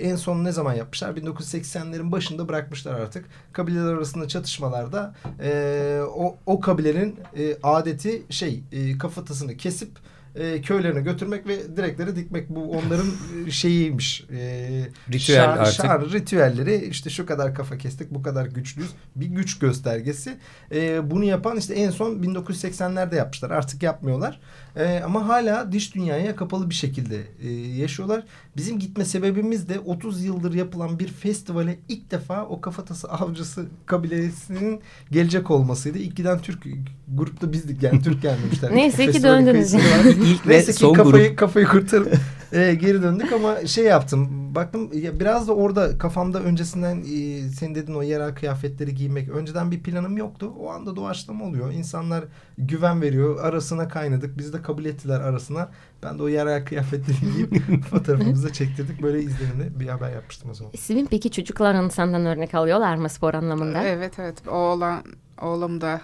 en son ne zaman yapmışlar? 1980'lerin başında bırakmışlar artık. Kabileler arasında çatışmalarda e, o o kabilenin e, adeti şey e, kafatasını kesip e, köylerine götürmek ve direkleri dikmek bu onların şeyiymiş. E, Ritüel şar- artık. şar- ritüelleri işte şu kadar kafa kestik bu kadar güçlüyüz bir güç göstergesi. E, bunu yapan işte en son 1980'lerde yapmışlar artık yapmıyorlar. E, ama hala dış dünyaya kapalı bir şekilde e, yaşıyorlar. Bizim gitme sebebimiz de 30 yıldır yapılan bir festivale ilk defa o kafatası avcısı kabilesinin gelecek olmasıydı. İlk giden Türk grupta bizdik yani Türk gelmemişler. Neyse ki döndünüz. İlk ve Neyse ki son kafayı, grup. kafayı kurtarıp e, geri döndük ama şey yaptım. Baktım ya biraz da orada kafamda öncesinden e, senin dediğin o yerel kıyafetleri giymek. Önceden bir planım yoktu. O anda doğaçlama oluyor. İnsanlar güven veriyor. Arasına kaynadık. Bizi de kabul ettiler arasına. Ben de o yerel kıyafetleri giyip fotoğrafımızı çektirdik. Böyle izlenimli bir haber yapmıştım o zaman. Sivin peki çocukların senden örnek alıyorlar mı spor anlamında? Evet evet. Oğlan, oğlum da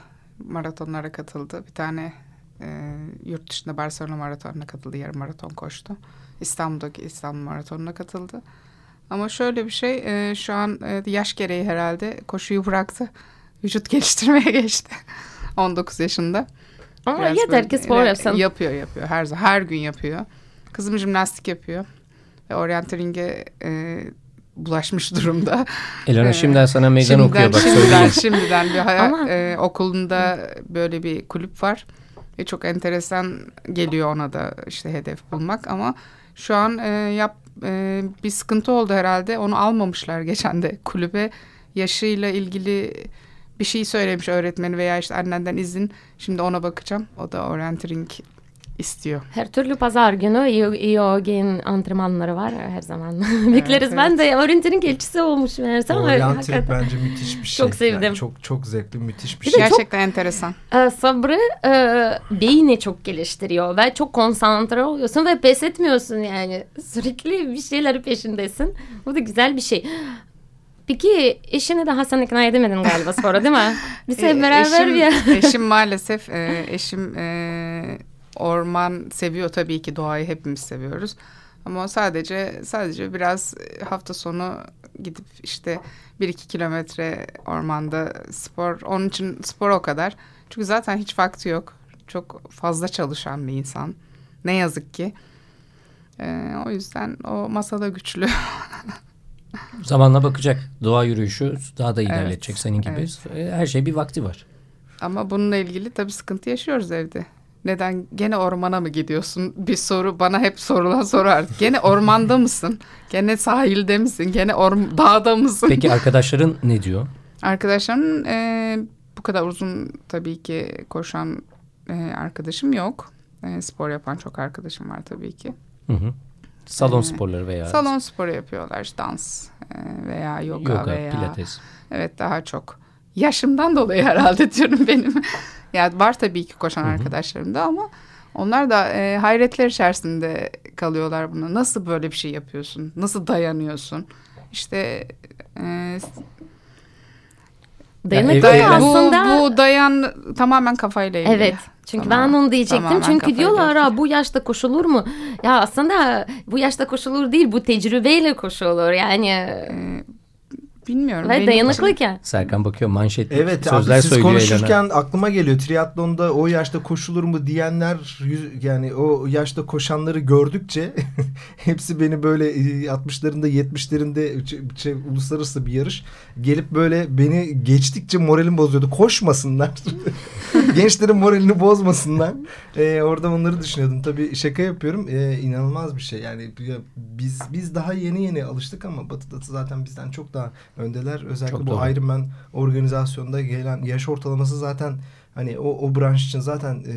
maratonlara katıldı. Bir tane e, yurt dışında Barcelona maratonuna katıldı. Yarım maraton koştu. İstanbul'daki İstanbul maratonuna katıldı. Ama şöyle bir şey e, şu an e, yaş gereği herhalde koşuyu bıraktı. Vücut geliştirmeye geçti. 19 yaşında. Ama Biraz yeter böyle- ki spor Evet, yapsan. Yapıyor yapıyor. Her her gün yapıyor. Kızım jimnastik yapıyor. Ve orienteering'e e, bulaşmış durumda. Elena Ee, şimdiden sana meydan şimdiden, okuyor bak şimdiden, söyleyeyim. şimdiden bir hayal, e, okulunda böyle bir kulüp var. Ve çok enteresan geliyor ona da işte hedef bulmak ama şu an e, yap e, bir sıkıntı oldu herhalde. Onu almamışlar geçen de kulübe. Yaşıyla ilgili bir şey söylemiş öğretmeni veya işte annenden izin. Şimdi ona bakacağım. O da orienteering istiyor. Her türlü pazar günü iyi- yoga antrenmanları var her zaman. Bekleriz. evet. Ben de orienteering elçisi olmuş meğerse ama hakikaten. bence müthiş bir şey. Çok sevdim. Yani çok çok zevkli müthiş bir Bir şey. çok- Gerçekten enteresan. Ee, sabrı e, beyni çok geliştiriyor ve çok konsantre oluyorsun ve pes etmiyorsun yani. Sürekli bir şeyler peşindesin. Bu da güzel bir şey. Peki eşini daha sen ikna edemedin galiba spora değil mi? Biz hep E, beraber eşim, bir... eşim maalesef e, eşim e, orman seviyor tabii ki doğayı hepimiz seviyoruz. Ama sadece sadece biraz e, hafta sonu gidip işte bir iki kilometre ormanda spor. Onun için spor o kadar. Çünkü zaten hiç vakti yok. Çok fazla çalışan bir insan. Ne yazık ki. E, o yüzden o masada güçlü. Zamanla bakacak. Doğa yürüyüşü daha da ilerletecek senin gibi. evet. E, Her şey bir vakti var. Ama bununla ilgili tabii sıkıntı yaşıyoruz evde. Neden gene ormana mı gidiyorsun? Bir soru bana hep sorulan soru artık. Gene ormanda mısın? Gene sahilde misin? Gene orm dağda mısın? Peki arkadaşların ne diyor? Arkadaşlarım e, bu kadar uzun tabii ki koşan e, arkadaşım yok. E, spor yapan çok arkadaşım var tabii ki. Hı hı. Salon Ee, sporları veya Salon sporu yapıyorlar. Dans e, veya yoga, yoga, veya pilates. Evet daha çok. Yaşımdan dolayı herhalde diyorum benim. Yani var tabii ki koşan arkadaşlarım da ama onlar da e, hayretler içerisinde kalıyorlar buna. Nasıl böyle bir şey yapıyorsun? Nasıl dayanıyorsun? İşte e, Dayanıklı ev- day- Evet. bu, aslında... bu dayan tamamen kafayla ilgili. Evet. Çünkü Tamam. ben onu diyecektim. Tamamen Çünkü diyorlar ha bu yaşta koşulur mu? Ya aslında bu yaşta koşulur değil. Bu tecrübeyle koşulur. Yani E, bilmiyorum. Ve dayanıklıyken. Serkan bakıyor manşet Evet sözler abi siz konuşurken Elena. aklıma geliyor triatlonda o yaşta koşulur mu diyenler yani o yaşta koşanları gördükçe hepsi beni böyle e, 60'larında 70'lerinde ç- şey, uluslararası bir yarış gelip böyle beni geçtikçe moralim bozuyordu. Koşmasınlar. Gençlerin moralini bozmasınlar. Ee, orada onları düşünüyordum. Tabii şaka yapıyorum. Ee, inanılmaz bir şey. Yani ya biz biz daha yeni yeni alıştık ama Batı'da zaten bizden çok daha öndeler. Özellikle Çok bu doğru. Ironman organizasyonda gelen yaş ortalaması zaten hani o, o branş için zaten e,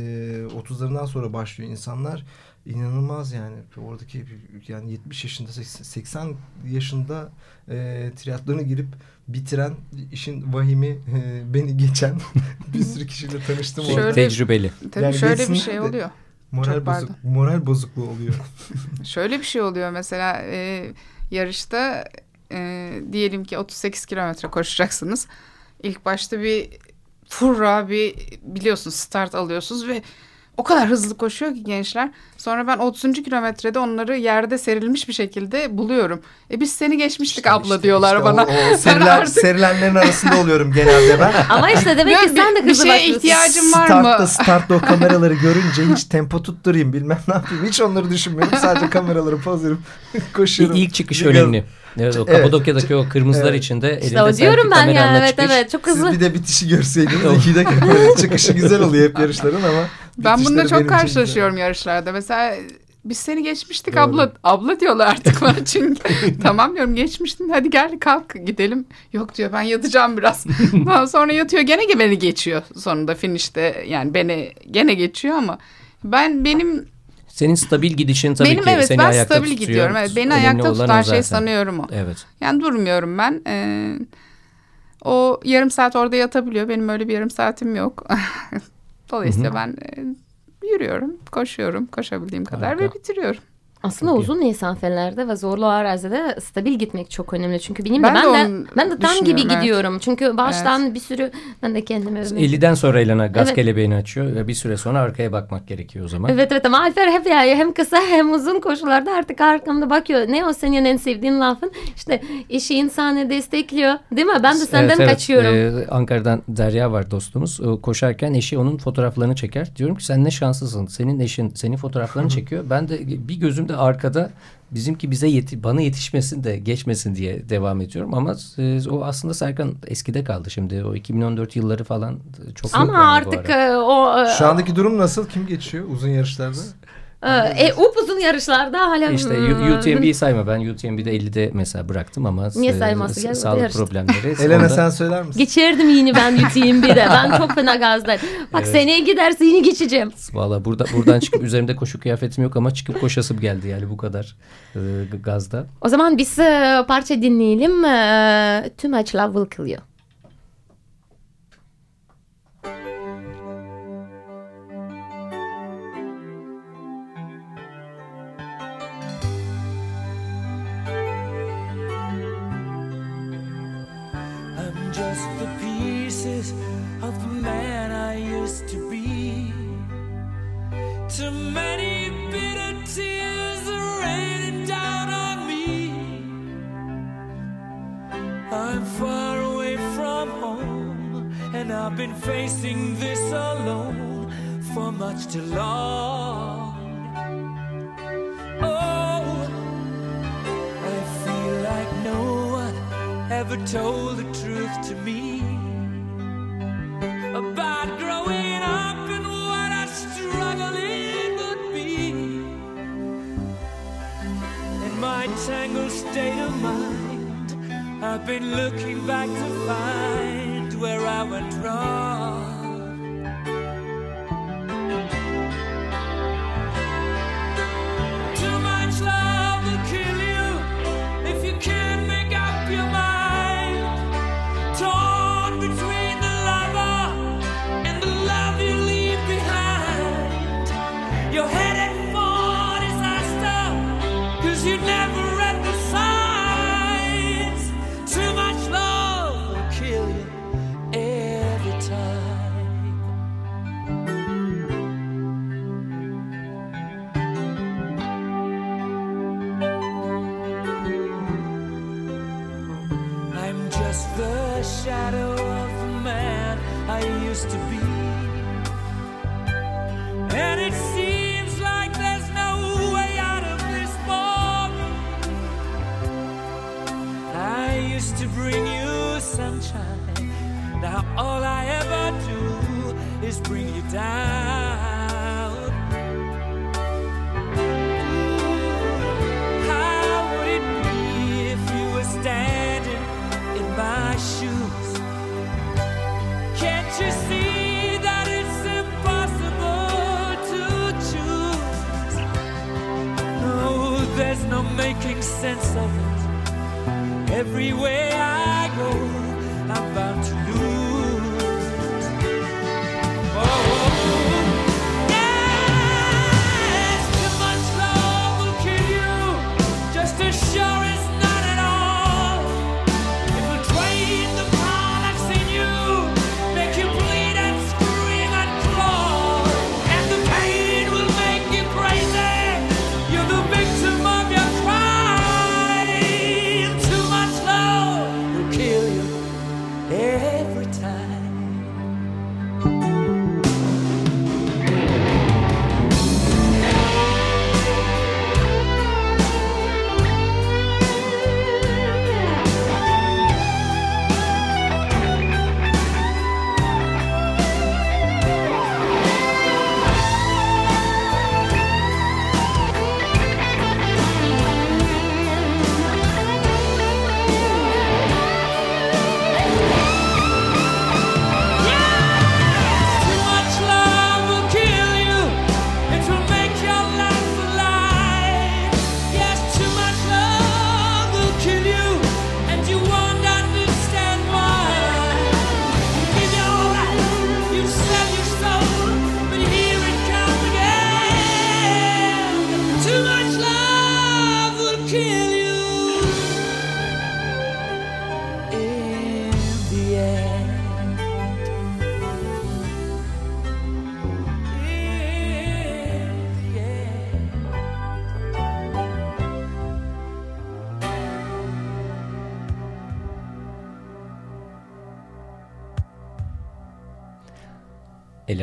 30'larından sonra başlıyor insanlar. İnanılmaz yani. Oradaki yani 70 yaşında 80 yaşında e, triatlona girip bitiren işin vahimi e, beni geçen bir sürü kişiyle tanıştım Şöyle- orada. Tecrübeli. Tabii Yani şöyle bir şey de- oluyor. Moral Çok bozuk, pardon. moral bozukluğu oluyor. Şöyle bir şey oluyor mesela e, yarışta e, diyelim ki 38 kilometre koşacaksınız. İlk başta bir furra bir biliyorsunuz start alıyorsunuz ve o kadar hızlı koşuyor ki gençler. Sonra ben 30. kilometrede onları yerde serilmiş bir şekilde buluyorum. E biz seni geçmiştik abla İşte- diyorlar işte bana. O, o serilen, artık- serilenlerin arasında oluyorum genelde ben. Ama işte demek ki Bir- sen de bir hızlı şeye başlıyorsun. ihtiyacın var startta, mı? Startta o kameraları görünce hiç tempo tutturayım bilmem ne yapayım. Hiç onları düşünmüyorum. Sadece kameraları poz verip koşuyorum. İlk çıkış Bir önemli. Evet, o Evet. Kapadokya'daki o kırmızılar Evet. içinde İşte elinde o diyorum ben ya evet çıkış. evet çok Siz hızlı. bir de bitişi görseydiniz iki dakika çıkışı güzel oluyor hep yarışların ama Ben bununla çok karşılaşıyorum yarışlarda. Mesela biz seni geçmiştik Doğru. abla. Abla diyorlar artık bana çünkü. tamam diyorum geçmiştin hadi gel kalk gidelim. Yok diyor ben yatacağım biraz. Daha sonra yatıyor gene beni geçiyor sonunda finişte yani beni gene geçiyor ama ben benim Senin stabil gidişin tabii benim ki evet seni ben ayakta stabil tutuyor. gidiyorum. Evet, beni Önemli ayakta tutan o şey zaten. sanıyorum o. Evet. Yani durmuyorum ben. Ee, o yarım saat orada yatabiliyor. Benim öyle bir yarım saatim yok. Dolayısıyla Hı hı. ben e, yürüyorum, koşuyorum, koşabildiğim kadar Harika. ve bitiriyorum. Aslında Çok iyi. uzun mesafelerde ve zorlu arazide stabil gitmek çok önemli. Çünkü benim Ben de ben de ben de tam gibi evet. gidiyorum. Çünkü baştan bir sürü ben de kendimi övmek 50'den sonra Elena gaz Evet. kelebeğini açıyor ve bir süre sonra arkaya bakmak gerekiyor o zaman. Evet evet ama Alper hep yani hem kısa hem uzun koşularda artık arkamda bakıyor. Ne o senin en sevdiğin lafın? İşte işi insanı destekliyor. Değil mi? Ben de senden Evet, evet. kaçıyorum. Ee, Ankara'dan Derya var dostumuz. O koşarken eşi onun fotoğraflarını çeker. Diyorum ki sen ne şanslısın. Senin eşin senin fotoğraflarını çekiyor. Ben de bir gözümde arkada bizimki bize yeti, bana yetişmesin de geçmesin diye devam ediyorum. Ama e, o aslında Serkan eskide kaldı şimdi. O 2014 yılları falan çok ama yani artık e, o e, Şu andaki durum nasıl? Kim geçiyor uzun yarışlarda? E, e, upuzun yarışlarda hala İşte Hmm, UTMB'yi sayma. Ben UTMB'de 50'de mesela bıraktım ama Niye sayması? Gel sağlık yarış. problemleri. Elena sen söyler misin? Geçerdim yine ben UTMB'de. ben çok fena gazdayım. Bak Evet. seneye giderse yine geçeceğim. Valla burada buradan çıkıp üzerimde koşu kıyafetim yok ama çıkıp koşasım geldi yani bu kadar e, gazda. O zaman biz e, parça dinleyelim. E, Too Much Love Will to long. Shadow of the man I used to be. And it seems like there's no way out of this ballroom. I used to bring you sunshine. Now all I ever do is bring you down. Everywhere I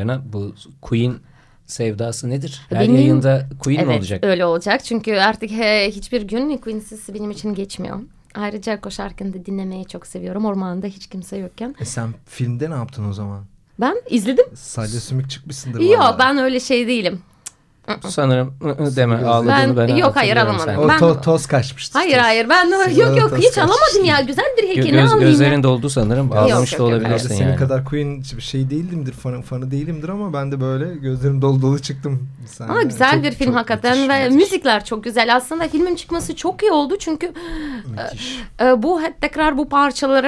Elena bu Queen sevdası nedir? Her Benim- yayında Queen mi evet olacak? öyle olacak çünkü artık he, hiçbir gün Queen'siz benim için geçmiyor. Ayrıca koşarken de dinlemeyi çok seviyorum. Ormanda hiç kimse yokken. E sen filmde ne yaptın o zaman? Ben izledim. Sadece sümük çıkmışsındır. Yok ben öyle şey değilim. Sanırım ı, ı deme Ben- ağladığını ben, yok, hayır, alamadım. O Ben- to- toz kaçmıştı. Hayır toz. hayır ben yok Sigara yok hiç alamadım kaçmıştı. ya. Güzel bir ne göz- alayım gözlerin doldu sanırım. Yok, Ağlamış yok, da yok, Ben olabilirsin senin yani. kadar Queen şey değilimdir, fanı, fanı değilimdir ama ben de böyle gözlerim dolu dolu çıktım. Sen Ama güzel çok- bir film çok hakikaten müthiş, ve müthiş, müzikler çok güzel. Aslında filmin çıkması çok iyi oldu çünkü müthiş. e, bu tekrar bu parçaları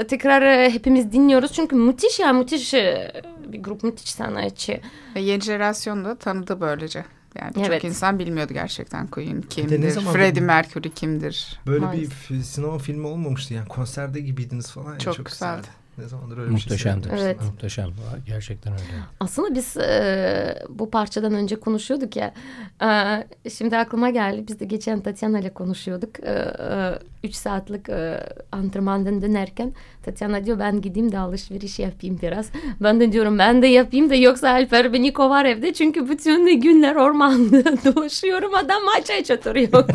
e, tekrar e, hepimiz dinliyoruz. Çünkü müthiş ya müthiş e, bir grup müthiş sanatçı. Ve yeni jenerasyon da tanıdı böylece. Yani Evet. çok insan bilmiyordu gerçekten Queen kimdir, Freddie Mercury kimdir. Böyle Maalesef. bir sinema filmi olmamıştı yani konserde gibiydiniz falan. ya, Çok çok güzeldi. Ne zamandır öyle Muhteşemdi. bir şey Evet. Muhteşem. Gerçekten öyle. Aslında biz e, bu parçadan önce konuşuyorduk ya. E, şimdi aklıma geldi. Biz de geçen Tatyana ile konuşuyorduk. E, e, üç saatlik e, antrenmandan dönerken Tatyana diyor ben gideyim de alışveriş yapayım biraz. Ben de diyorum ben de yapayım da yoksa Alper beni kovar evde. Çünkü bütün günler ormanda dolaşıyorum. Adam maç aç oturuyor.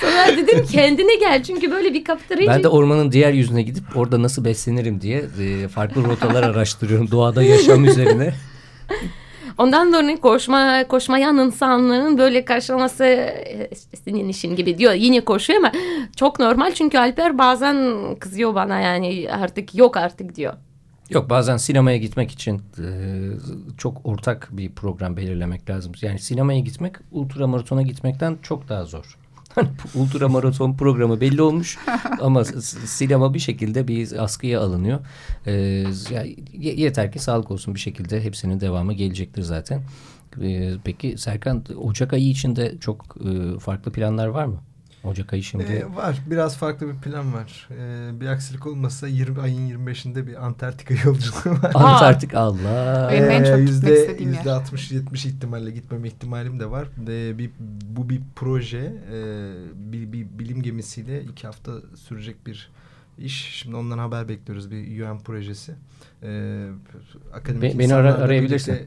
Sonra dedim kendine gel. Çünkü böyle bir kaptırıcı. Ben de ormanın diğer yüzüne gidip orada nasıl beslenirim diye e, farklı rotalar araştırıyorum doğada yaşam üzerine. Ondan sonra koşma koşmayan insanların böyle karşılaması e, işte senin işin gibi diyor. Yine koşuyor ama çok normal çünkü Alper bazen kızıyor bana yani artık yok artık diyor. Yok bazen sinemaya gitmek için e, çok ortak bir program belirlemek lazım. Yani sinemaya gitmek ultramaratona gitmekten çok daha zor. Hani bu ultramaraton programı belli olmuş ama sinema bir şekilde bir askıya alınıyor. E, ye- yeter ki sağlık olsun bir şekilde hepsinin devamı gelecektir zaten. E, peki Serkan Ocak ayı içinde çok e, farklı planlar var mı? Ocak ayı şimdi. Ee, var. Biraz farklı bir plan var. Ee, bir aksilik olmasa 20 ayın 25'inde bir Antarktika yolculuğu var. Antarktik Allah. Benim en çok gitmek yüzde, istediğim yer. yüzde 60-70 ihtimalle gitmeme ihtimalim de var. Ve bir, bu bir proje. Ee, bir, bir bilim gemisiyle iki hafta sürecek bir iş. Şimdi ondan haber bekliyoruz. Bir UN projesi. Ee, akademik Be- beni ara- arayabilirsin.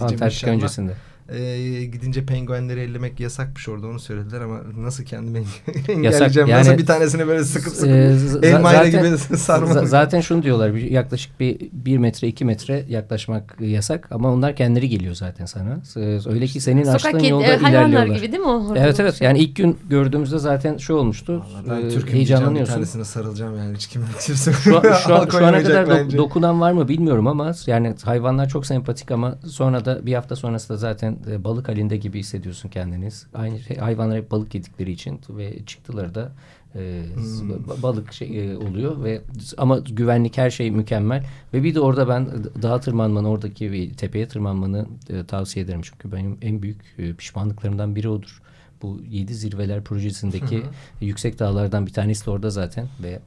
Antarktika inşallah. öncesinde. Ee, gidince penguenleri ellemek yasakmış orada onu söylediler ama nasıl kendimi Yasak, engelleyeceğim? yani- nasıl bir tanesini böyle sıkıp sıkıp z- elmayla zaten- gibi sarmalı. Zaten şunu diyorlar bir- yaklaşık bir, bir metre iki metre yaklaşmak yasak ama onlar kendileri geliyor zaten sana. Öyle ki senin açtığın Sokak kedi, yolda e, hayvanlar ilerliyorlar. gibi değil mi o? Evet evet yani ilk gün gördüğümüzde zaten şu olmuştu. Vallahi ben Ee, Türk'üm diyeceğim bir heyecanlanıyorsun. tanesine sarılacağım yani hiç kim kimse Şu, an- şu, an- şu ana kadar do- bence. dokunan var mı bilmiyorum ama yani hayvanlar çok sempatik ama sonra da bir hafta sonrasında zaten e, balık halinde gibi hissediyorsun kendiniz. Aynı şey, hayvanlar hep balık yedikleri için ve çıktılar da e, Hmm. ba- balık şey e, oluyor ve ama güvenlik her şey mükemmel ve bir de orada ben dağa tırmanmanı oradaki bir tepeye tırmanmanı e, tavsiye ederim çünkü benim en büyük e, pişmanlıklarımdan biri odur. Bu yedi zirveler projesindeki yüksek dağlardan bir tanesi de orada zaten ve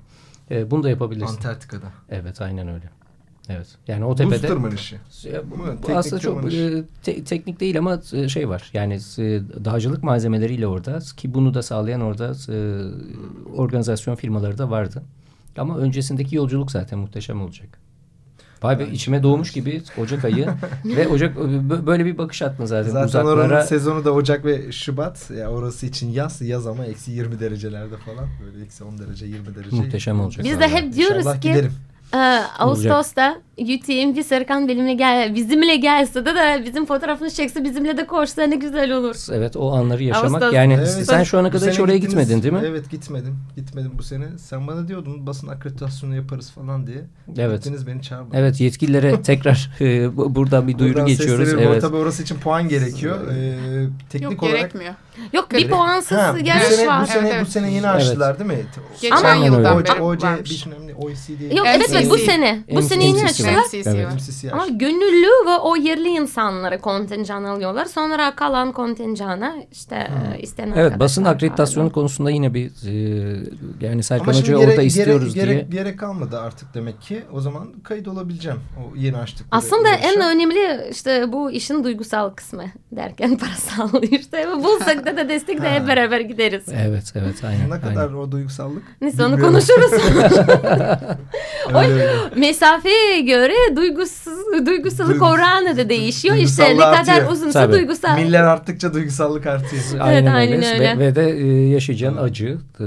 e, bunu da yapabilirsin. Antarktika'da. Evet aynen öyle. Evet. Yani o Buz tepede tırmanışı. Ya bu- Teknik aslında çok e, te- teknik değil ama e, şey var. Yani e, dağcılık malzemeleriyle orada ki bunu da sağlayan orada e, organizasyon firmaları da vardı. Ama öncesindeki yolculuk zaten muhteşem olacak. Vay be içime doğmuş gibi Ocak ayı ve Ocak bö- böyle bir bakış attın zaten, Zaten uzaklara. oranın sezonu da Ocak ve Şubat. Ya orası için yaz, yaz ama eksi 20 derecelerde falan. Böyle eksi 10 derece, 20 derece. Muhteşem olacak. Biz de hep diyoruz İnşallah ki giderim. E, Ağustos'ta UTM bir Serkan benimle gel, bizimle gelse de de bizim fotoğrafını çekse bizimle de koşsa ne güzel olur. Evet o anları yaşamak. Ağustos- Yani Evet. sen şu ana kadar hiç oraya gittiniz. gitmedin değil mi? Evet gitmedim. Gitmedim bu sene. Sen bana diyordun basın akreditasyonu yaparız falan diye. Evet. Gittiniz beni çağırmadınız. Evet yetkililere tekrar e, bu- buradan bir duyuru Buradan geçiyoruz. Evet. Tabii orası için puan gerekiyor. Ee, teknik Yok olarak gerekmiyor. Yok bir Gerek- puansız Ha, bu yarış sene, var. Bu sene, Evet, bu sene yeni açtılar değil mi? Geçen Ama- yıldan beri OC, varmış. bir önemli OECD. Yok Evet, evet, bu sene. Bu MCC sene yeni açtılar. MCC Evet. Ama gönüllü ve o yerli insanlara kontenjan alıyorlar. Sonra kalan kontenjana işte e, istenen Evet basın akreditasyonu konusunda yine bir e, yani Serkan Hoca orada yere- istiyoruz yere, diye. yere kalmadı artık demek ki. O zaman kayıt olabileceğim. O yeni açtık. Aslında en önemli işte bu işin duygusal kısmı derken parasal işte bulsak da da destek de hep beraber gideriz. Evet evet aynen. Ne kadar aynen. o duygusallık? Neyse onu konuşuruz. Öyle öyle. Mesafeye göre duygusuz, duygusallık Duygus- oranı da değişiyor. İşte ne kadar artıyor. uzunsa Tabii. duygusal. Miller arttıkça duygusallık artıyor. Aynen, aynen öyle. öyle. Ve, ve de e, yaşayacağın acı, e,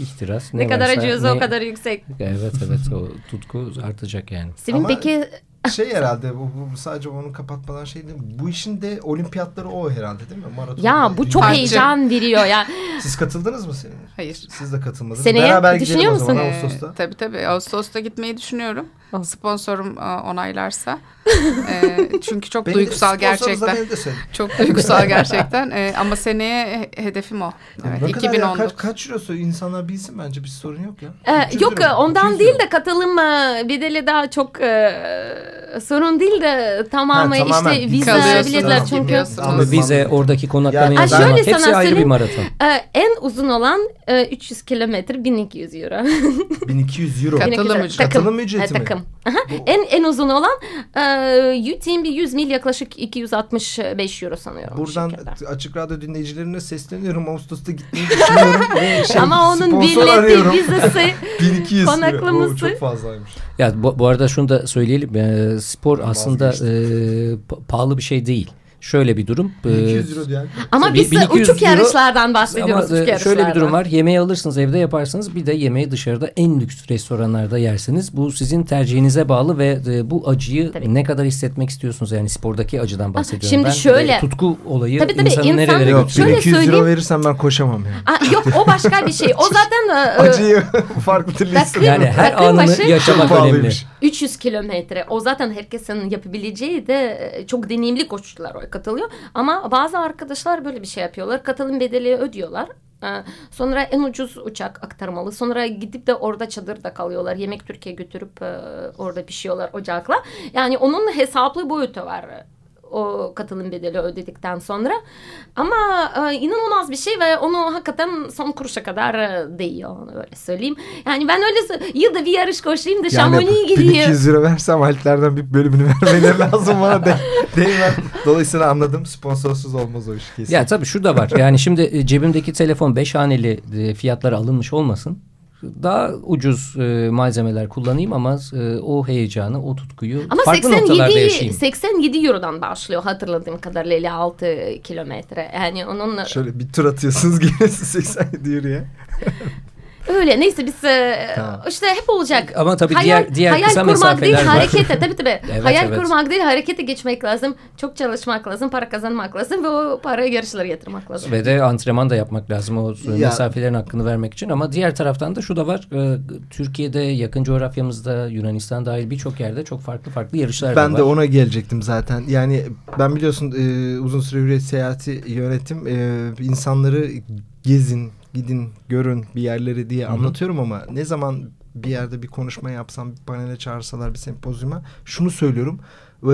ihtiras. Ne, kadar varsa, acıyorsa ne- o kadar yüksek. Evet evet o tutku artacak yani. Sevim Ama- peki Şey herhalde bu, bu sadece onu kapatmadan şey değil. Bu işin de olimpiyatları o herhalde değil mi? Maraton. ya bu çok Harcı. heyecan veriyor ya. Siz katıldınız mı senin? Hayır. Siz de katılmadınız. Seneye Beraber düşünüyor gidelim o zaman musun? Ağustos'ta. Ee, tabii tabii. Ağustos'ta gitmeyi düşünüyorum. Oh. Sponsorum e, onaylarsa. Ee, çünkü çok Beni de duygusal gerçekten. Çok duygusal gerçekten. Ee, ama seneye he- hedefim o. Evet, ne kadar ya? 2019. Kaç, kaç eurosu insanlar bilsin bence bir sorun yok ya. Ee, 300 yok lira ondan 200 değil de katılım e, bedeli daha çok e, sorun değil de tamamı Ha, tamamen işte vize kalıyorsunuz, biletler çünkü. gidiyorsunuz. Ama vize oradaki konaklama Yani- şöyle hepsi sana ayrı bir söyleyeyim. maraton. Ee, en uzun olan e, 300 kilometre 1200 euro. 1200 euro. Katılım 1200 ücreti. Katılım ücreti mi? takım. Aha. En en uzun olan e, UTMB 100 mil yaklaşık 265 euro sanıyorum. bu Buradan şekilde. açık radyo dinleyicilerine sesleniyorum. Ağustos'ta gitmeyi düşünüyorum. Ve şey, Ama onun sponsor vizesi 1200 lira. konaklaması. Oo, çok fazlaymış. Ya bu, bu arada şunu da söyleyelim. e, spor aslında e, pa- pahalı bir şey değil. Şöyle bir durum. e, 1200 euro. Ama biz de 1200 uçuk euro- yarışlardan bahsediyoruz. Ama uçuk yarışlardan. şöyle bir durum var. Yemeği alırsınız evde yaparsınız. Bir de yemeği dışarıda en lüks restoranlarda yersiniz. Bu sizin tercihinize bağlı ve bu acıyı Tabii. ne kadar hissetmek istiyorsunuz? Yani spordaki acıdan bahsediyorum. şimdi ben. şöyle- tutku olayı Tabii, tabii, insanı insan- nerelere Yok götürüyor? Şöyle 1200 euro söyleyeyim. verirsen ben koşamam yani. Aa, yok o başka bir şey. O zaten Acıyı farklı türlü. Yani her anını başı- yaşamak önemli. pahalıymış. 300 kilometre. O zaten herkesin yapabileceği de çok deneyimli koşucular o katılıyor. Ama bazı arkadaşlar böyle bir şey yapıyorlar. Katılım bedeli ödüyorlar. Ee, Sonra en ucuz uçak aktarmalı. Sonra gidip de orada çadırda kalıyorlar. Yemek Türkiye götürüp e, orada pişiyorlar ocakla. Yani onun hesaplı boyutu var. O katılım bedeli ödedikten sonra. Ama e, inanılmaz bir şey ve onu hakikaten son kuruşa kadar e, değiyor onu öyle söyleyeyim. Yani ben öyle yılda bir yarış koşayım da Chamonix'e gideyim. 1200 lira versem Alplerden bir bölümünü vermeleri lazım bana de, değmez. Dolayısıyla anladım sponsorsuz olmaz o iş kesin. Ya tabii şu da var. Yani şimdi e, cebimdeki telefon 5 haneli e, fiyatlara alınmış olmasın. Daha ucuz e, malzemeler kullanayım ama e, o heyecanı, o tutkuyu Ama farklı noktalarda 87, yaşayayım. 87 Euro'dan başlıyor hatırladığım kadarıyla 56 kilometre. Yani onun Şöyle bir tur atıyorsunuz geliyorsunuz 87 yürüye. öyle neyse biz e, Tamam. işte hep olacak. Ama tabii hayal, diğer diğer hayal kısa kurmak değil var. harekete tabii tabii. Evet, hayal evet. kurmak değil harekete geçmek lazım. Çok çalışmak lazım, para kazanmak lazım ve o parayı yarışlara yatırmak lazım. Ve de antrenman da yapmak lazım o Ya- mesafelerin hakkını vermek için. Ama diğer taraftan da şu da var. e, Türkiye'de yakın coğrafyamızda Yunanistan dahil birçok yerde çok farklı farklı yarışlar Ben var. de ona gelecektim zaten. Yani ben biliyorsun e, uzun süre hürriyet seyahati yönetim. E, insanları gezin, gidin, görün bir yerleri diye Hı hı. anlatıyorum ama ne zaman bir yerde bir konuşma yapsam, bir panele çağırsalar bir sempozyuma şunu söylüyorum. E,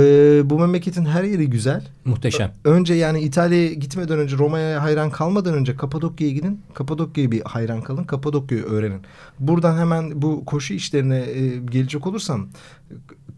bu memleketin her yeri güzel. Muhteşem. Önce yani İtalya'ya gitmeden önce Roma'ya hayran kalmadan önce Kapadokya'ya gidin. Kapadokya'ya bir hayran kalın. Kapadokya'yı öğrenin. Buradan hemen bu koşu işlerine e, gelecek olursam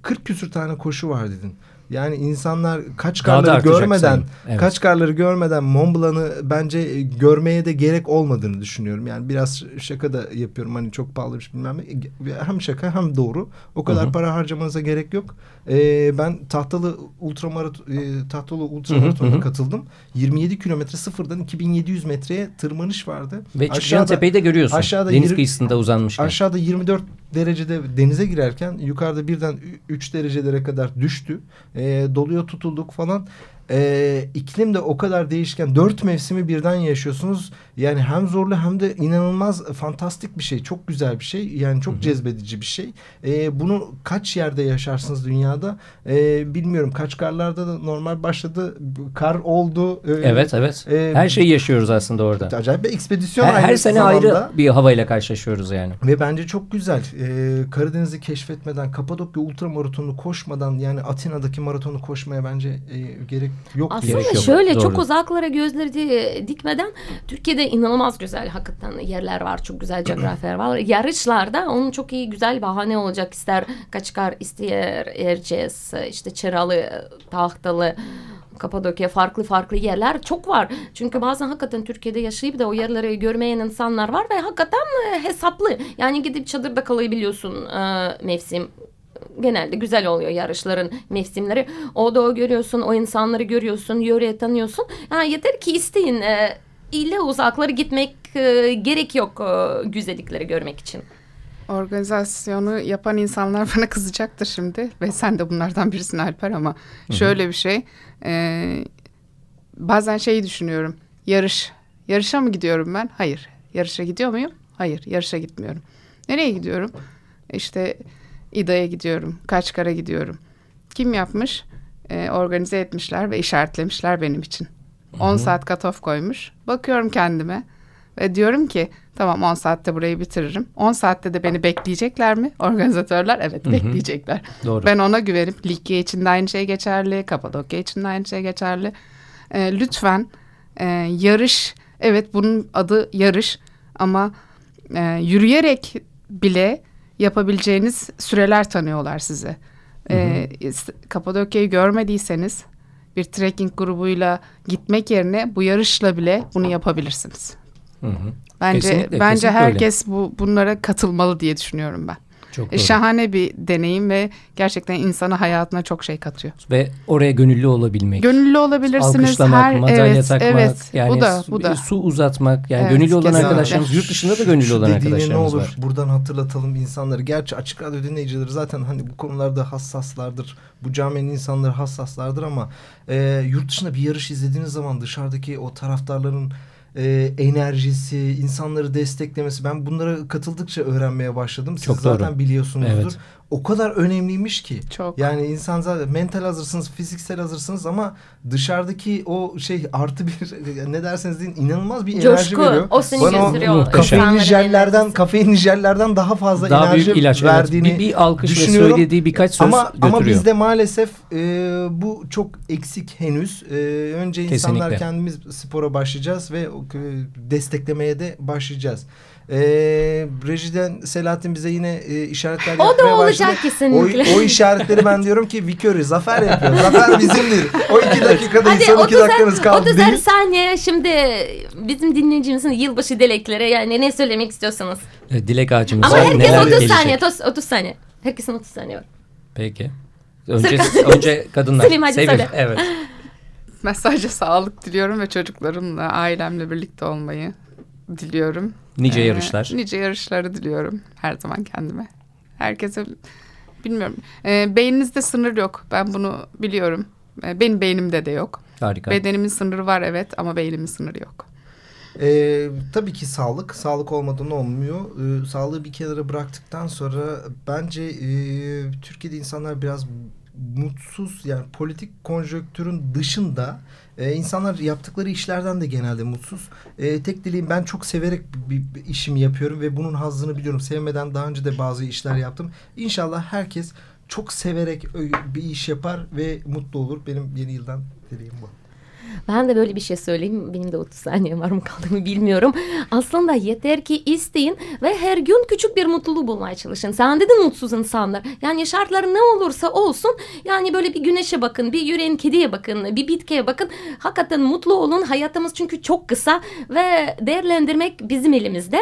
40 küsür tane koşu var dedin. Yani insanlar kaç karları görmeden. Evet. kaç karları görmeden Mont Blanc'ı bence e, görmeye de gerek olmadığını düşünüyorum. Yani biraz şaka da yapıyorum hani çok pahalı bir şey bilmem ne. Hem şaka hem doğru. O kadar Hı hı. para harcamanıza gerek yok. Ee, ben tahtalı ultramaraton e, tahtalı ultramaratonuna katıldım. 27 kilometre sıfırdan 2700 metreye tırmanış vardı. Ve çıkacağın tepeyi de görüyorsun. aşağıda Deniz kıyısında uzanmışken. Aşağıda 24 derecede denize girerken yukarıda birden 3 derecelere kadar düştü. Ee, doluya tutulduk falan. Ee, iklim de o kadar değişken. Dört mevsimi birden yaşıyorsunuz. Yani hem zorlu hem de inanılmaz fantastik bir şey. Çok güzel bir şey. Yani çok cezbedici bir şey. Ee, bunu kaç yerde yaşarsınız dünyada? Ee, bilmiyorum. Kaç karlarda da normal başladı. Kar oldu. Ee, Evet evet. e, her şeyi yaşıyoruz aslında orada. Acayip bir ekspedisyon Her, her sene zamanda. ayrı bir havayla karşılaşıyoruz yani. Ve bence çok güzel. Ee, Karadeniz'i keşfetmeden, Kapadokya ultramaratonu koşmadan yani Atina'daki maratonu koşmaya bence e, gerek yok. Aslında yok. şöyle Doğru. çok uzaklara gözleri di- dikmeden Türkiye'de inanılmaz güzel hakikaten yerler var. Çok güzel coğrafyalar var. Yarışlarda onun çok iyi güzel bahane olacak. İster Kaçkar, ister Erciyes, işte Çıralı, Tahtalı, Kapadokya farklı farklı yerler çok var. Çünkü bazen hakikaten Türkiye'de yaşayıp da o yerleri görmeyen insanlar var ve hakikaten e, hesaplı. Yani gidip çadırda kalabiliyorsun e, mevsim genelde güzel oluyor yarışların mevsimleri. O da görüyorsun, o insanları görüyorsun, yöreyi tanıyorsun. Ha, yeter ki isteyin. E, ile uzaklara gitmek e, gerek yok e, güzellikleri görmek için. Organizasyonu yapan insanlar bana kızacaktır şimdi ve sen de bunlardan birisin Alper ama şöyle bir şey e, bazen şeyi düşünüyorum yarış yarışa mı gidiyorum ben hayır yarışa gidiyor muyum hayır yarışa gitmiyorum nereye gidiyorum işte İDA'ya gidiyorum Kaçkar'a gidiyorum kim yapmış E, organize etmişler ve işaretlemişler benim için 10 saat cut koymuş bakıyorum kendime ve diyorum ki tamam 10 saatte burayı bitiririm. 10 saatte de beni bekleyecekler mi? Organizatörler evet bekleyecekler. Doğru. Ben ona güvenip Likya için de aynı şey geçerli. Kapadokya için de aynı şey geçerli. Ee, lütfen e, yarış evet bunun adı yarış ama e, yürüyerek bile yapabileceğiniz süreler tanıyorlar size. Ee, Kapadokya'yı görmediyseniz bir trekking grubuyla gitmek yerine bu yarışla bile bunu yapabilirsiniz. Hı hı. Bence Kesinlikle, bence kesinlikle herkes bu bunlara katılmalı diye düşünüyorum ben. Çok doğru. Şahane bir deneyim ve gerçekten insana hayatına çok şey katıyor. Ve oraya gönüllü olabilmek. Gönüllü olabilirsiniz. Alkışlamak, her madalya evet, takmak, evet. yani bu da su, bu da. su uzatmak. Yani Evet, gönüllü olan kesinlikle. arkadaşlarımız yurt dışında da gönüllü Şu olan arkadaşlarımız ne olur var. buradan hatırlatalım insanları. Gerçi açık radyo dinleyicileri zaten hani bu konularda hassaslardır. Bu caminin insanları hassaslardır ama e, yurt dışında bir yarış izlediğiniz zaman dışarıdaki o taraftarların e, enerjisi, insanları desteklemesi ben bunlara katıldıkça öğrenmeye başladım. Siz Çok zaten doğru. biliyorsunuzdur. Evet. O kadar önemliymiş ki. Çok. Yani insan zaten mental hazırsınız, fiziksel hazırsınız ama dışarıdaki o şey artı bir ne derseniz deyin inanılmaz bir enerji Coşku, veriyor. o seni Bana muhteşem. Kafeinli jellerden, kafeinli jellerden daha fazla Daha enerji büyük ilaç. Evet. verdiğini Bir, bir alkış ve düşünüyorum. söylediği birkaç söz ama, götürüyor. ama bizde maalesef e, bu çok eksik henüz. E, önce insanlar Kesinlikle. kendimiz spora başlayacağız ve e, desteklemeye de başlayacağız. E, rejiden Selahattin bize yine e, işaretler O da yapmaya olacak başladı. kesinlikle. O, o işaretleri ben diyorum ki Vikörü zafer yapıyor. Zafer bizimdir. O iki dakikadayız. Hadi Son iki 30'ar dakikanız kaldı 30'ar değil. saniye şimdi bizim dinleyicimizin yılbaşı dilekleri yani ne söylemek istiyorsanız. E, Dilek ağacımız Ama herkes Neler 30 gelecek? saniye 30, 30 saniye. Herkesin 30 saniye var. Peki. Önce, önce kadınlar. Sevim, hadi söyle. Evet. Ben sadece sağlık diliyorum ve çocuklarımla, ailemle birlikte olmayı diliyorum. Nice Ee, yarışlar. Nice yarışları diliyorum her zaman kendime. Herkese bilmiyorum. Ee, beyninizde sınır yok. Ben bunu biliyorum. Ee, benim beynimde de yok. Harika. Bedenimin sınırı var evet ama beynimin sınırı yok. Ee, tabii ki sağlık. Sağlık olmadan olmuyor. Ee, sağlığı bir kenara bıraktıktan sonra bence e, Türkiye'de insanlar biraz mutsuz yani politik konjonktürün dışında e, insanlar yaptıkları işlerden de genelde mutsuz. E, tek dileğim ben çok severek bir, bir işimi yapıyorum ve bunun hazzını biliyorum. Sevmeden daha önce de bazı işler yaptım. İnşallah herkes çok severek bir iş yapar ve mutlu olur. Benim yeni yıldan dileğim bu. Ben de böyle bir şey söyleyeyim. Benim de 30 saniye var mı kaldı mı bilmiyorum. Aslında yeter ki isteyin ve her gün küçük bir mutluluğu bulmaya çalışın. Sen dedin mutsuz insanlar. Yani şartlar ne olursa olsun yani böyle bir güneşe bakın, bir yürüyen kediye bakın, bir bitkiye bakın. Hakikaten mutlu olun. Hayatımız çünkü çok kısa ve değerlendirmek bizim elimizde.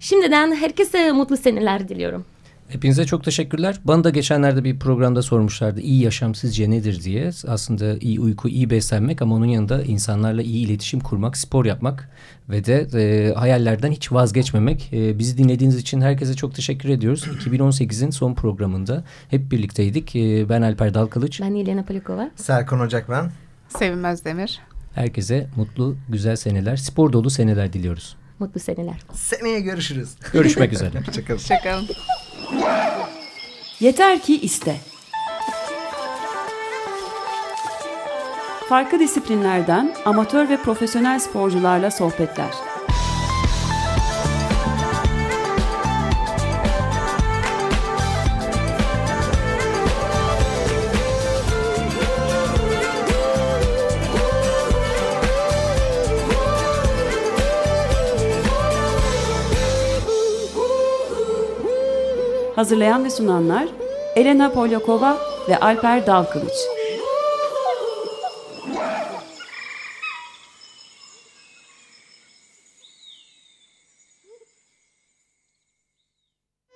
Şimdiden herkese mutlu seneler diliyorum. Hepinize çok teşekkürler. Bana da geçenlerde bir programda sormuşlardı iyi yaşam sizce nedir diye. Aslında iyi uyku, iyi beslenmek ama onun yanında insanlarla iyi iletişim kurmak, spor yapmak ve de e, hayallerden hiç vazgeçmemek. E, bizi dinlediğiniz için herkese çok teşekkür ediyoruz. 2018'in son programında hep birlikteydik. E, ben Alper Dalkılıç. Ben Yelena Polikova. Serkan Ocak ben. Sevinmez Demir. Herkese mutlu, güzel seneler, spor dolu seneler diliyoruz. Mutlu seneler. Seneye görüşürüz. Görüşmek üzere. Hoşçakalın. Hoşçakalın. Yeter ki iste. Farklı disiplinlerden amatör ve profesyonel sporcularla sohbetler. Hazırlayan ve sunanlar Elena Polyakova ve Alper Dalkılıç.